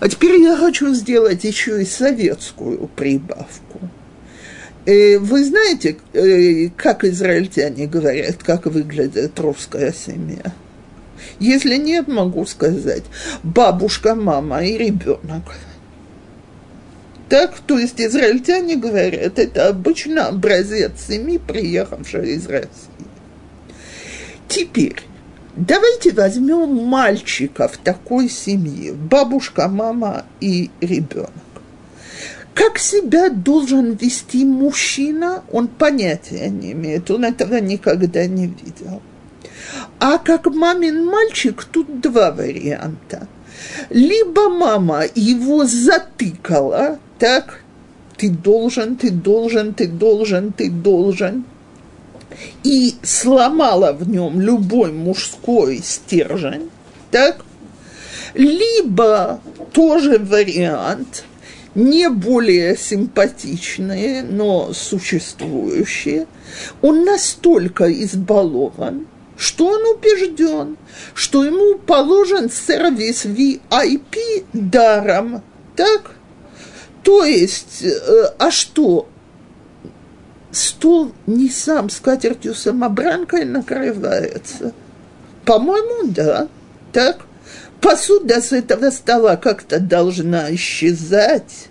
A: А теперь я хочу сделать еще и советскую прибавку. Э, вы знаете, э, как израильтяне говорят, как выглядит русская семья? Если нет, могу сказать, бабушка, мама и ребенок – так, то есть израильтяне говорят, это обычно образец семьи, приехавшей из России. Теперь, давайте возьмем мальчика в такой семье, бабушка, мама и ребенок. Как себя должен вести мужчина, он понятия не имеет, он этого никогда не видел. А как мамин мальчик, тут два варианта. Либо мама его затыкала, так, ты должен, ты должен, ты должен, ты должен. И сломала в нем любой мужской стержень, так? Либо тоже вариант, не более симпатичные, но существующие, он настолько избалован, что он убежден, что ему положен сервис VIP даром, так? То есть, э, а что? стол не сам с катертью самобранкой накрывается? По-моему, да. Так? Посуда с этого стола как-то должна исчезать.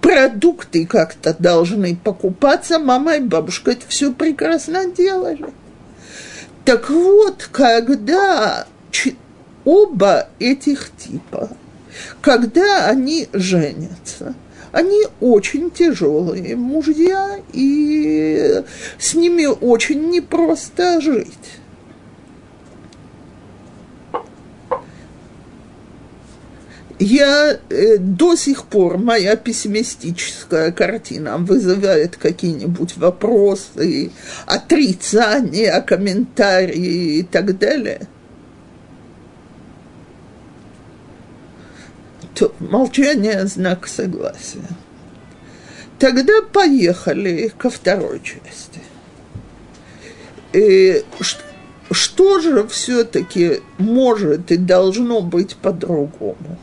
A: Продукты как-то должны покупаться. Мама и бабушка это все прекрасно делали. Так вот, когда оба этих типа, когда они женятся, они очень тяжелые мужья, и с ними очень непросто жить. Я э, до сих пор, моя пессимистическая картина вызывает какие-нибудь вопросы, отрицания, комментарии и так далее. То молчание – знак согласия. Тогда поехали ко второй части. И э, что, же все-таки может и должно быть по-другому?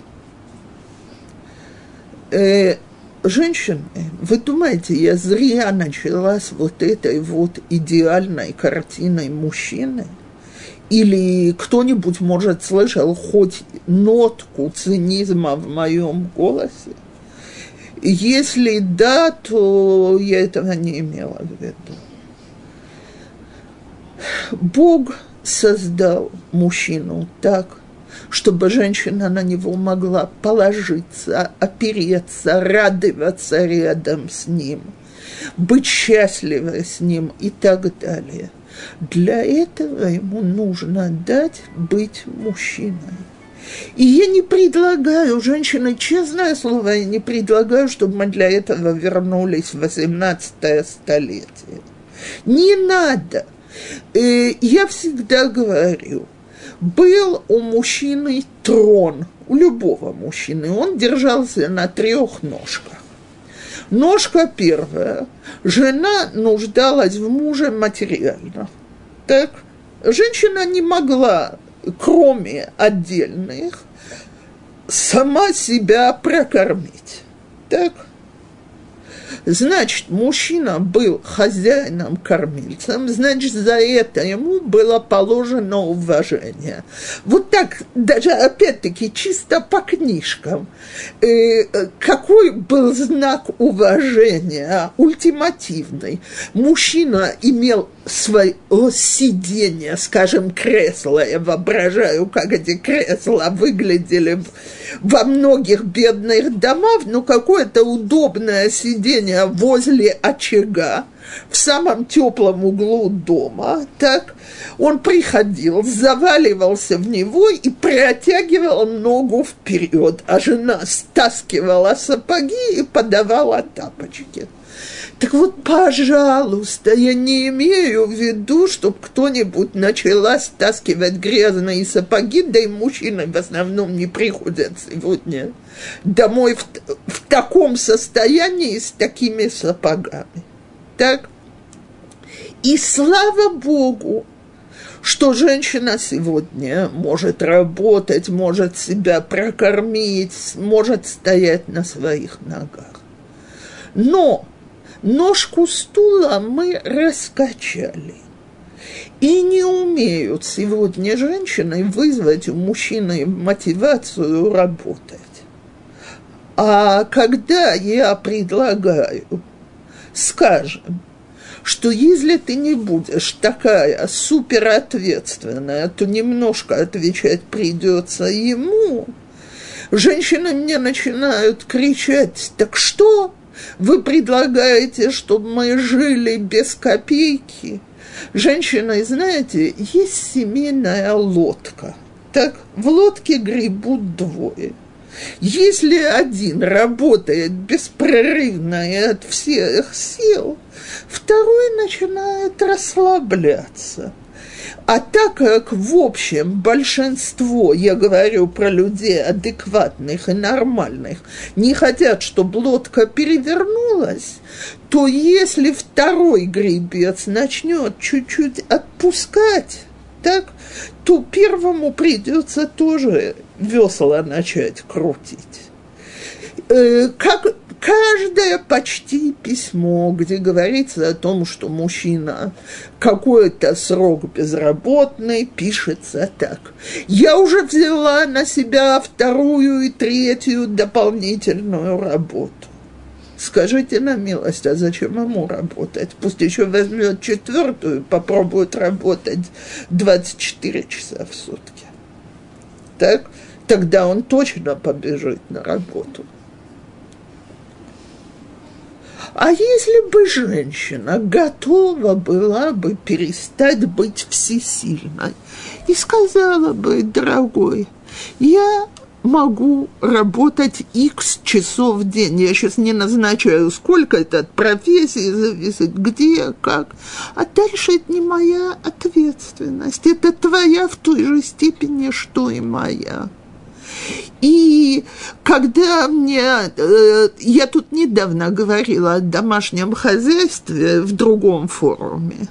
A: э, женщины, вы думаете, я зря начала с вот этой вот идеальной картиной мужчины? Или кто-нибудь, может, слышал хоть нотку цинизма в моем голосе? Если да, то я этого не имела в виду. Бог создал мужчину так, чтобы женщина на него могла положиться, опереться, радоваться рядом с ним, быть счастливой с ним и так далее. Для этого ему нужно дать быть мужчиной. И я не предлагаю, женщины, честное слово, я не предлагаю, чтобы мы для этого вернулись в 18 столетие. Не надо. Э, я всегда говорю – был у мужчины трон, у любого мужчины. Он держался на трех ножках. Ножка первая. Жена нуждалась в муже материально. Так, женщина не могла, кроме отдельных, сама себя прокормить. Так, Значит, мужчина был хозяином-кормильцем, значит, за это ему было положено уважение. Вот так, даже опять-таки, чисто по книжкам. Э, какой был знак уважения, ультимативный? Мужчина имел свое сиденье, скажем, кресло. Я воображаю, как эти кресла выглядели во многих бедных домах, но какое-то удобное сиденье возле очага, в самом теплом углу дома, так, он приходил, заваливался в него и протягивал ногу вперед, а жена стаскивала сапоги и подавала тапочки. Так вот, пожалуйста, я не имею в виду, чтобы кто-нибудь начала стаскивать грязные сапоги, да и мужчины в основном не приходят сегодня домой в, в таком состоянии с такими сапогами. Так? И слава Богу, что женщина сегодня может работать, может себя прокормить, может стоять на своих ногах. Но ножку стула мы раскачали. И не умеют сегодня женщины вызвать у мужчины мотивацию работать. А когда я предлагаю, скажем, что если ты не будешь такая суперответственная, то немножко отвечать придется ему, женщины мне начинают кричать, так что? Вы предлагаете, чтобы мы жили без копейки? Женщина, знаете, есть семейная лодка. Так, в лодке гребут двое. Если один работает беспрерывно и от всех сил, второй начинает расслабляться – а так как в общем большинство, я говорю про людей адекватных и нормальных, не хотят, чтобы лодка перевернулась, то если второй гребец начнет чуть-чуть отпускать, так, то первому придется тоже весла начать крутить. Э, как каждое почти письмо, где говорится о том, что мужчина какой-то срок безработный, пишется так. Я уже взяла на себя вторую и третью дополнительную работу. Скажите на милость, а зачем ему работать? Пусть еще возьмет четвертую, попробует работать 24 часа в сутки. Так? Тогда он точно побежит на работу. А если бы женщина готова была бы перестать быть всесильной и сказала бы, дорогой, я могу работать x часов в день. Я сейчас не назначаю, сколько это от профессии зависит, где, как. А дальше это не моя ответственность. Это твоя в той же степени, что и моя. И когда мне, э, я тут недавно говорила о домашнем хозяйстве в другом форуме,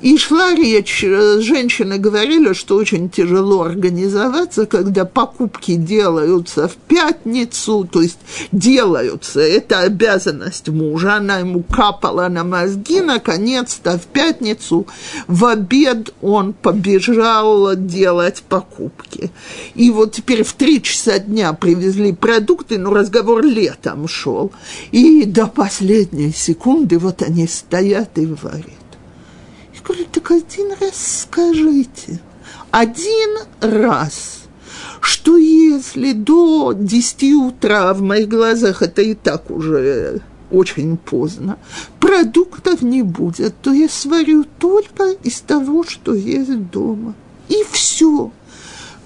A: и шла речь, э, женщины говорили, что очень тяжело организоваться, когда покупки делаются в пятницу, то есть делаются, это обязанность мужа, она ему капала на мозги, наконец-то в пятницу в обед он побежал делать покупки. И вот теперь в три часа дня привезли продукты, но разговор летом шел. И до последней секунды вот они стоят и варят говорю, так один раз скажите, один раз, что если до 10 утра в моих глазах это и так уже очень поздно, продуктов не будет, то я сварю только из того, что есть дома. И все.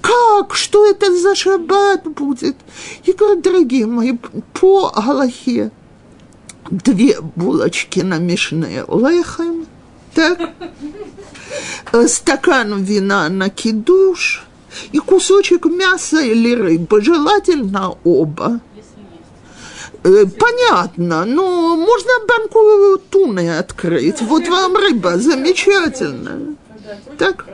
A: Как? Что это за шаббат будет? Я говорю, дорогие мои, по Аллахе две булочки на мишне лехем, так? Э, стакан вина на кидуш и кусочек мяса или рыбы, желательно оба. Э, понятно, но можно банку туны открыть. Вот вам рыба, замечательно. Так?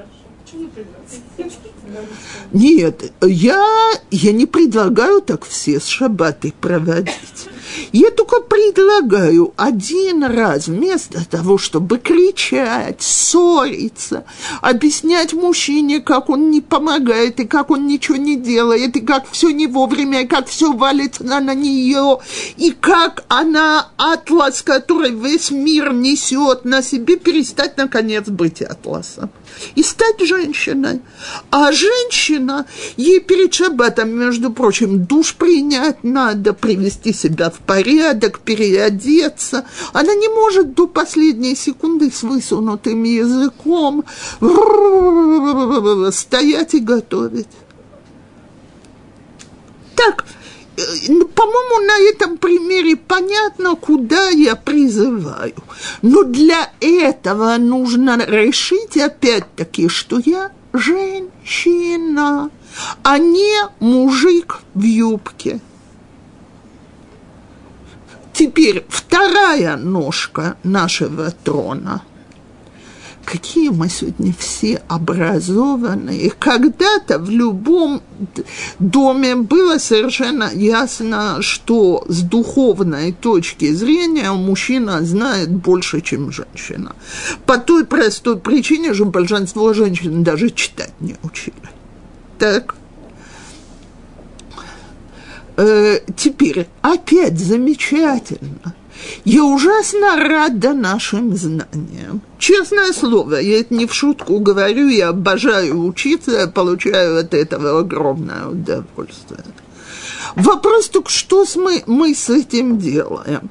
A: Нет, я, я не предлагаю так все с шаббаты проводить. Я только предлагаю один раз вместо того, чтобы кричать, ссориться, объяснять мужчине, как он не помогает, и как он ничего не делает, и как все не вовремя, и как все валится на, нее, и как она атлас, который весь мир несет на себе, перестать, наконец, быть атласом и стать женщиной. А женщина, ей перед шаббатом, между прочим, душ принять надо, привести себя в порядок, переодеться. Она не может до последней секунды с высунутым языком стоять и готовить. Так, Э, ну, по-моему, на этом примере понятно, куда я призываю. Но для этого нужно решить опять-таки, что я женщина, а не мужик в юбке. Теперь вторая ножка нашего трона – какие мы сегодня все образованные. Когда-то в любом доме было совершенно ясно, что с духовной точки зрения мужчина знает больше, чем женщина. По той простой причине, что большинство женщин даже читать не учили. Так? Э, теперь опять замечательно. Я ужасно рада нашим знаниям. Честное слово, я это не в шутку говорю, я обожаю учиться, я получаю от этого огромное удовольствие. Вопрос только, что мы, мы с этим делаем?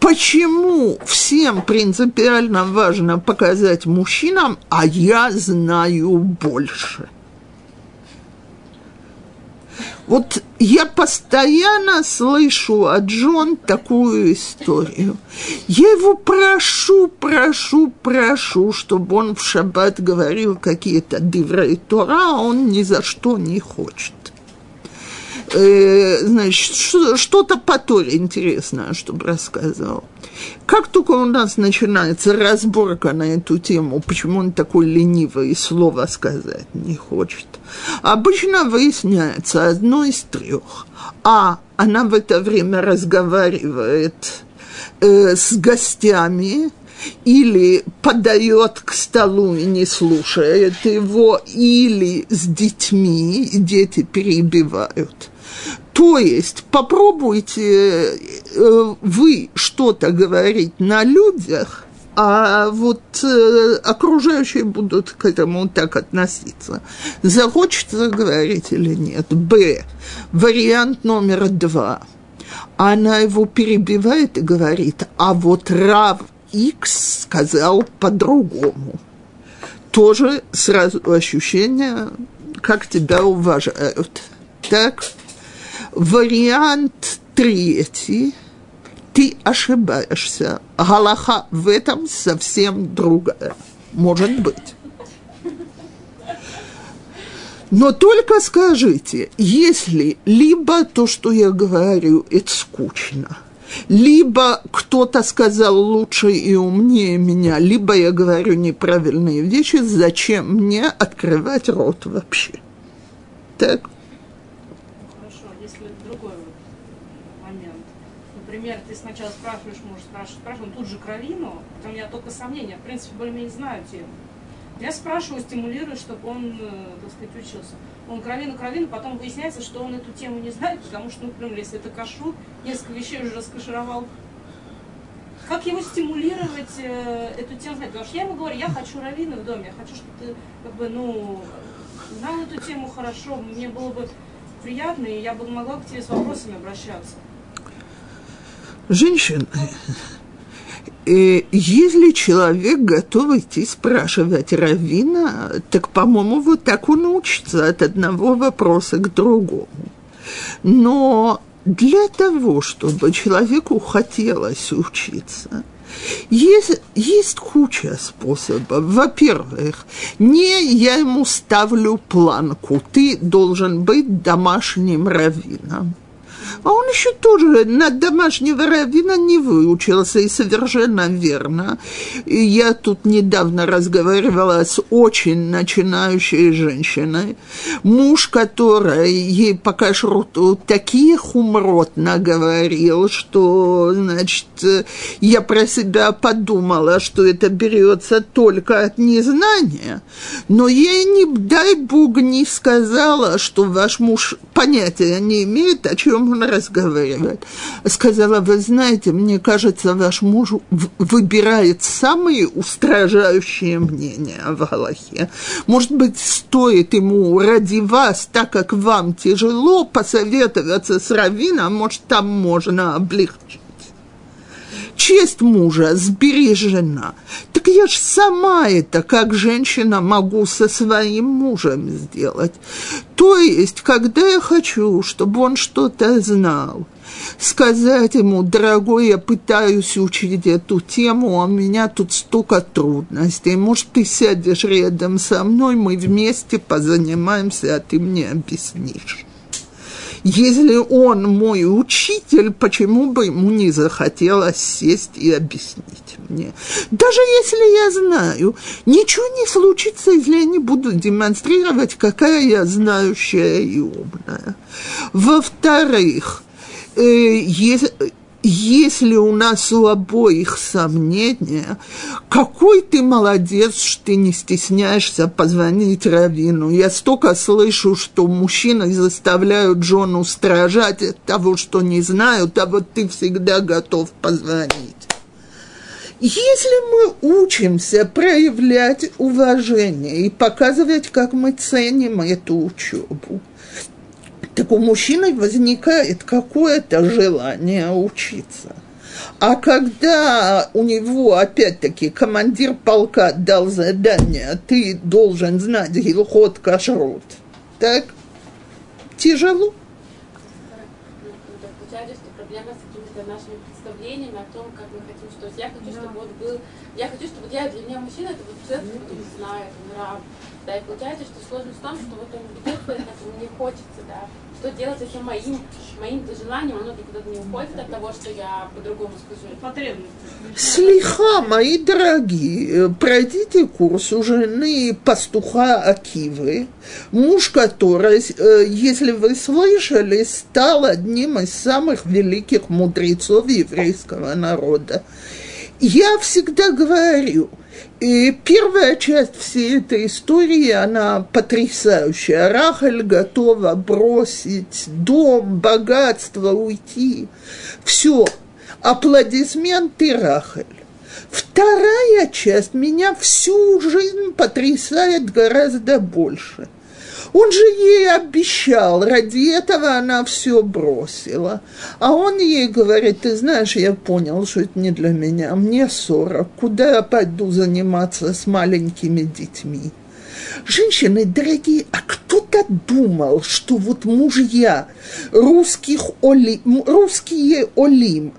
A: Почему всем принципиально важно показать мужчинам, а я знаю больше? Вот я постоянно слышу от Джон такую историю. Я его прошу, прошу, прошу, чтобы он в шаббат говорил какие-то диврей Тора, а он ни за что не хочет. Э, значит, что-то по Торе интересное, чтобы рассказал. Как только у нас начинается разборка на эту тему, почему он такой ленивый и слова сказать не хочет, обычно выясняется одно из трех. А она в это время разговаривает э, с гостями, или подает к столу и не слушает его, или с детьми, и дети перебивают. То есть попробуйте э, вы что-то говорить на людях, а вот э, окружающие будут к этому так относиться. Захочется говорить или нет. Б. Вариант номер два. Она его перебивает и говорит, а вот Рав X сказал по-другому. Тоже сразу ощущение, как тебя уважают. Так, вариант третий, ты ошибаешься. Галаха в этом совсем другая. Может быть. Но только скажите, если либо то, что я говорю, это скучно – либо кто-то сказал лучше и умнее меня, либо я говорю неправильные вещи, зачем мне открывать рот вообще? Так.
B: Хорошо, если другой момент. Например, ты сначала спрашиваешь, муж спрашивает, спрашивает, тут же кровину, у меня только сомнения, в принципе, более-менее знаю тему. Я спрашиваю, стимулирую, чтобы он, э, так сказать, учился. Он кровину, кровину, потом выясняется, что он эту тему не знает, потому что, например, если это кашу, несколько вещей уже раскашировал. Как его стимулировать, э, эту тему знать? Потому что я ему говорю, я хочу раввина в доме, я хочу, чтобы ты, как бы, ну, знал эту тему хорошо, мне было бы приятно, и я бы могла к тебе с вопросами обращаться.
A: Женщина, Э, если человек готов идти спрашивать равина, так, по-моему, вот так он учится от одного вопроса к другому. Но для того, чтобы человеку хотелось учиться, есть, есть куча способов. Во-первых, не я ему ставлю планку, ты должен быть домашним раввином. А он еще тоже на домашнего равина не выучился, и совершенно верно. И я тут недавно разговаривала с очень начинающей женщиной, муж которой ей по кашруту такие хумрот наговорил, что, значит, я про себя подумала, что это берется только от незнания, но ей не дай бог не сказала, что ваш муж понятия не имеет, о чем он разговаривает. Сказала, вы знаете, мне кажется, ваш муж выбирает самые устражающие мнения в Галахе. Может быть, стоит ему ради вас, так как вам тяжело, посоветоваться с Равином, может, там можно облегчить честь мужа сбережена. Так я ж сама это, как женщина, могу со своим мужем сделать. То есть, когда я хочу, чтобы он что-то знал, сказать ему, дорогой, я пытаюсь учить эту тему, а у меня тут столько трудностей. Может, ты сядешь рядом со мной, мы вместе позанимаемся, а ты мне объяснишь. Если он мой учитель, почему бы ему не захотелось сесть и объяснить мне? Даже если я знаю, ничего не случится, если я не буду демонстрировать, какая я знающая и умная. Во-вторых, э, если если у нас у обоих сомнения, какой ты молодец, что ты не стесняешься позвонить Равину. Я столько слышу, что мужчины заставляют жену стражать от того, что не знают, а вот ты всегда готов позвонить. Если мы учимся проявлять уважение и показывать, как мы ценим эту учебу, так у мужчины возникает какое-то желание учиться. А когда у него, опять-таки, командир полка дал задание, ты должен знать гилхот кашрут, так тяжело.
C: нашими представлениями о том, как мы хотим, что я хочу, чтобы вот был, я хочу, чтобы я для меня мужчина это вот человек, который знает, он раб, Да, и получается, что сложность в том, что вот он ведет к этому, не хочется, да. Что делать, если моим, моим желанием оно никуда не уходит от того, что я по-другому скажу?
B: Потребность.
A: Слиха, мои дорогие, пройдите курс у жены пастуха Акивы, муж которой, э, если вы слышали, стал одним из самых великих мудрецов еврейского народа. Я всегда говорю, и первая часть всей этой истории, она потрясающая. Рахаль готова бросить дом, богатство, уйти. Все. Аплодисменты Рахаль. Вторая часть меня всю жизнь потрясает гораздо больше – он же ей обещал, ради этого она все бросила. А он ей говорит, ты знаешь, я понял, что это не для меня, мне сорок, куда я пойду заниматься с маленькими детьми? Женщины, дорогие, а кто-то думал, что вот мужья русских оли, русские олим,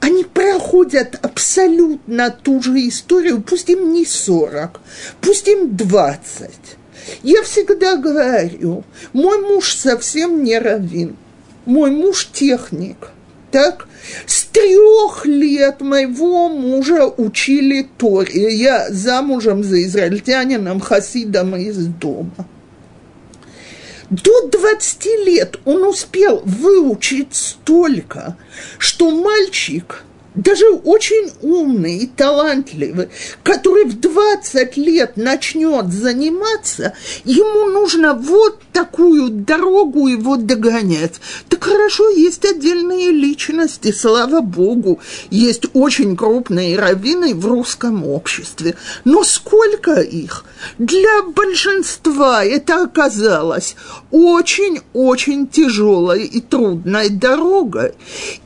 A: они проходят абсолютно ту же историю, пусть им не 40, пусть им 20. Я всегда говорю, мой муж совсем не раввин, мой муж техник. Так, с трех лет моего мужа учили Торе. Я замужем за израильтянином Хасидом из дома. До 20 лет он успел выучить столько, что мальчик – даже очень умный и талантливый, который в 20 лет начнет заниматься, ему нужно вот такую дорогу его догонять. Так хорошо, есть отдельные личности, слава богу, есть очень крупные раввины в русском обществе. Но сколько их? Для большинства это оказалось очень-очень тяжелой и трудной дорогой.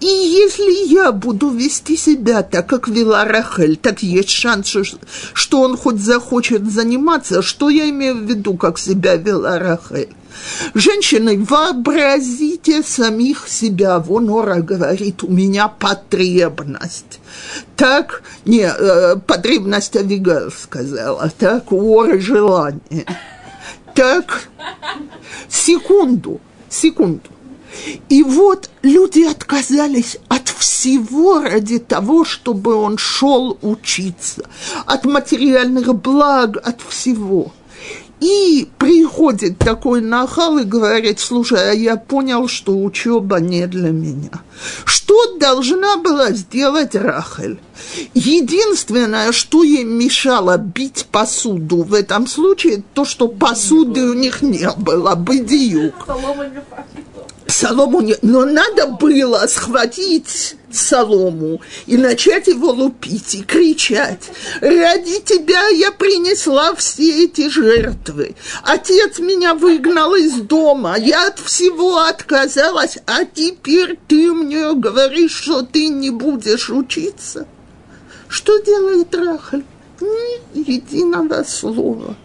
A: И если я буду вести вести себя так, как вела Рахель, так есть шанс, что он хоть захочет заниматься. Что я имею в виду, как себя вела Рахель? Женщины, вообразите самих себя. Вон Ора говорит, у меня потребность. Так, не, э, потребность Авигаль сказала, так, у Оры желание. Так, секунду, секунду. И вот люди отказались от всего ради того, чтобы он шел учиться, от материальных благ, от всего. И приходит такой нахал и говорит, слушай, а я понял, что учеба не для меня. Что должна была сделать Рахель? Единственное, что ей мешало бить посуду в этом случае, то, что посуды у них не было, бедиюк. Солому не... Но надо было схватить солому и начать его лупить и кричать. Ради тебя я принесла все эти жертвы. Отец меня выгнал из дома, я от всего отказалась, а теперь ты мне говоришь, что ты не будешь учиться. Что делает Рахаль? Ни единого слова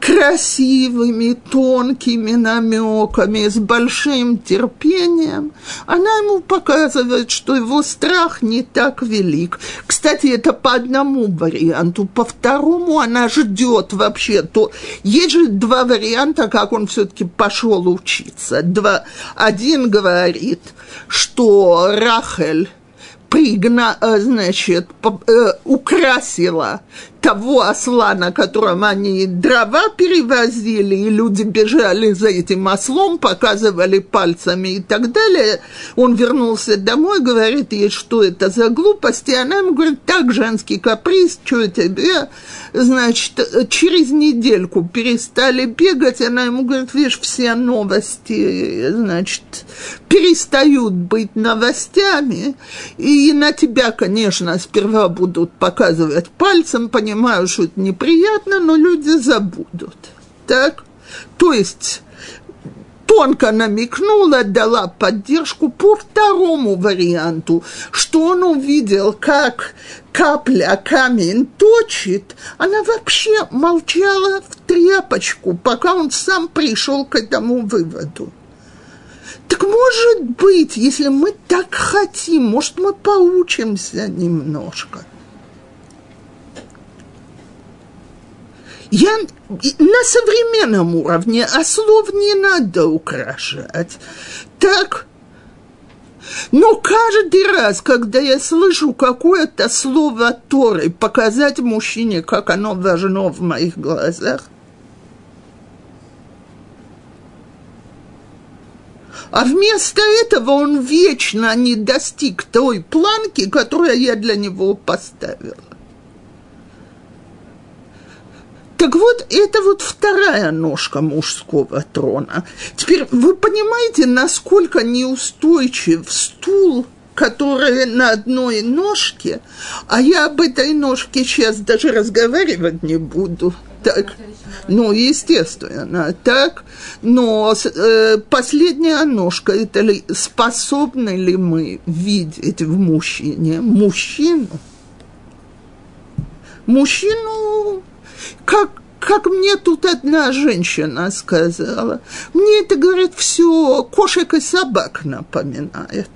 A: красивыми, тонкими намеками, с большим терпением, она ему показывает, что его страх не так велик. Кстати, это по одному варианту. По второму она ждет вообще. То... Есть же два варианта, как он все-таки пошел учиться. Два. Один говорит, что Рахель пригна, э, значит, э, украсила того осла, на котором они дрова перевозили, и люди бежали за этим ослом, показывали пальцами и так далее. Он вернулся домой, говорит ей, что это за глупости. Она ему говорит, так, женский каприз, что тебе? Значит, через недельку перестали бегать. Она ему говорит, видишь, все новости, значит, перестают быть новостями. И на тебя, конечно, сперва будут показывать пальцем, понимаешь, понимаю, что это неприятно, но люди забудут. Так? То есть тонко намекнула, дала поддержку по второму варианту, что он увидел, как капля камень точит, она вообще молчала в тряпочку, пока он сам пришел к этому выводу. Так может быть, если мы так хотим, может мы поучимся немножко – Я на современном уровне, а слов не надо украшать. Так, но каждый раз, когда я слышу какое-то слово Торы, показать мужчине, как оно важно в моих глазах, А вместо этого он вечно не достиг той планки, которую я для него поставила. Так вот, это вот вторая ножка мужского трона. Теперь вы понимаете, насколько неустойчив стул, который на одной ножке, а я об этой ножке сейчас даже разговаривать не буду. Так, ну, естественно, так. Но э, последняя ножка, это ли, способны ли мы видеть в мужчине мужчину? Мужчину как, как мне тут одна женщина сказала, мне это, говорит, все кошек и собак напоминает.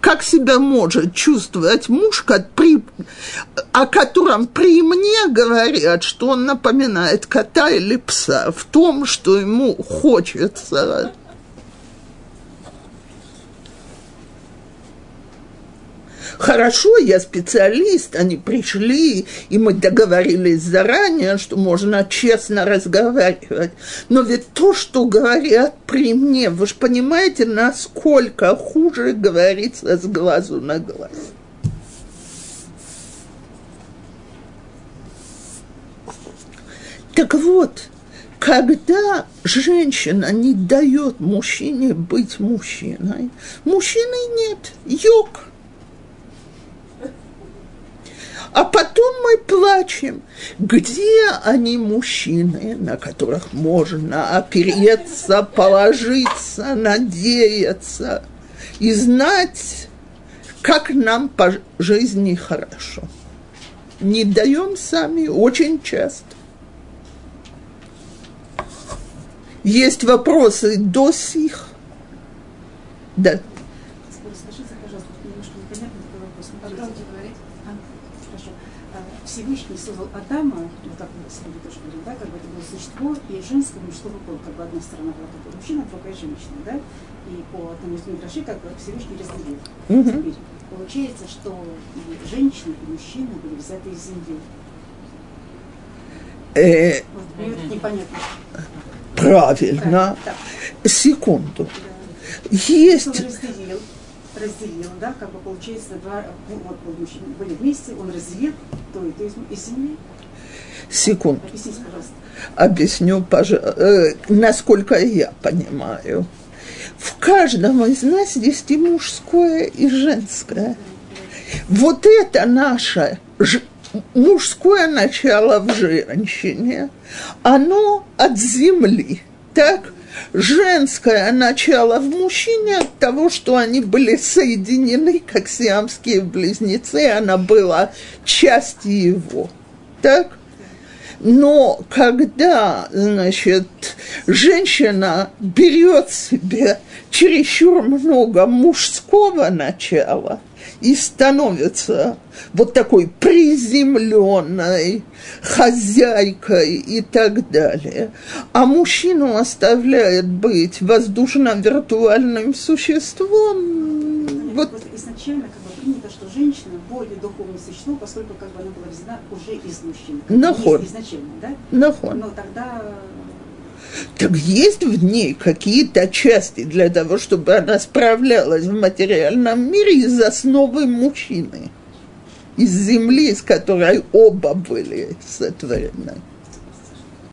A: Как себя может чувствовать муж, при, о котором при мне говорят, что он напоминает кота или пса? В том, что ему хочется Хорошо, я специалист, они пришли, и мы договорились заранее, что можно честно разговаривать. Но ведь то, что говорят при мне, вы же понимаете, насколько хуже говорится с глазу на глаз. Так вот, когда женщина не дает мужчине быть мужчиной, мужчины нет, йог – а потом мы плачем. Где они, мужчины, на которых можно опереться, положиться, надеяться и знать, как нам по жизни хорошо? Не даем сами очень часто. Есть вопросы до сих. Да.
D: Всевышний создал Адама, вот так мы сегодня тоже говорим, да, как бы это было существо и женского, и мужского пола, как бы одна сторона была такой мужчина, другая женщина, да, и по одному из Мидраши как бы Всевышний разделил.
A: Угу.
D: Теперь получается, что и женщины, и мужчины были взяты из земли.
A: Э,
D: вот, мне это непонятно.
A: Правильно.
D: Да,
A: Секунду.
D: да.
A: Есть
D: разделил, да, как бы получается, два, вот, вот были вместе, он разделил то и то из, из земли.
A: секунду.
D: Объясните, пожалуйста.
A: Объясню, пожалуйста, насколько я понимаю. В каждом из нас есть и мужское, и женское. Вот это наше мужское начало в женщине, оно от земли, так? Женское начало в мужчине от того, что они были соединены, как сиамские близнецы, она была частью его, так? Но когда, значит, женщина берет себе чересчур много мужского начала и становится вот такой приземленной хозяйкой и так далее, а мужчину оставляет быть воздушно-виртуальным существом, вот
D: Вот изначально как бы принято, что женщина более духовное существо, поскольку как бы она была взята уже из мужчин. Как бы
A: Наход.
D: из- Изначально, да?
A: нахон.
D: Но тогда
A: Так есть в ней какие-то части для того, чтобы она справлялась в материальном мире из основы мужчины, из земли, из которой оба были сотворены.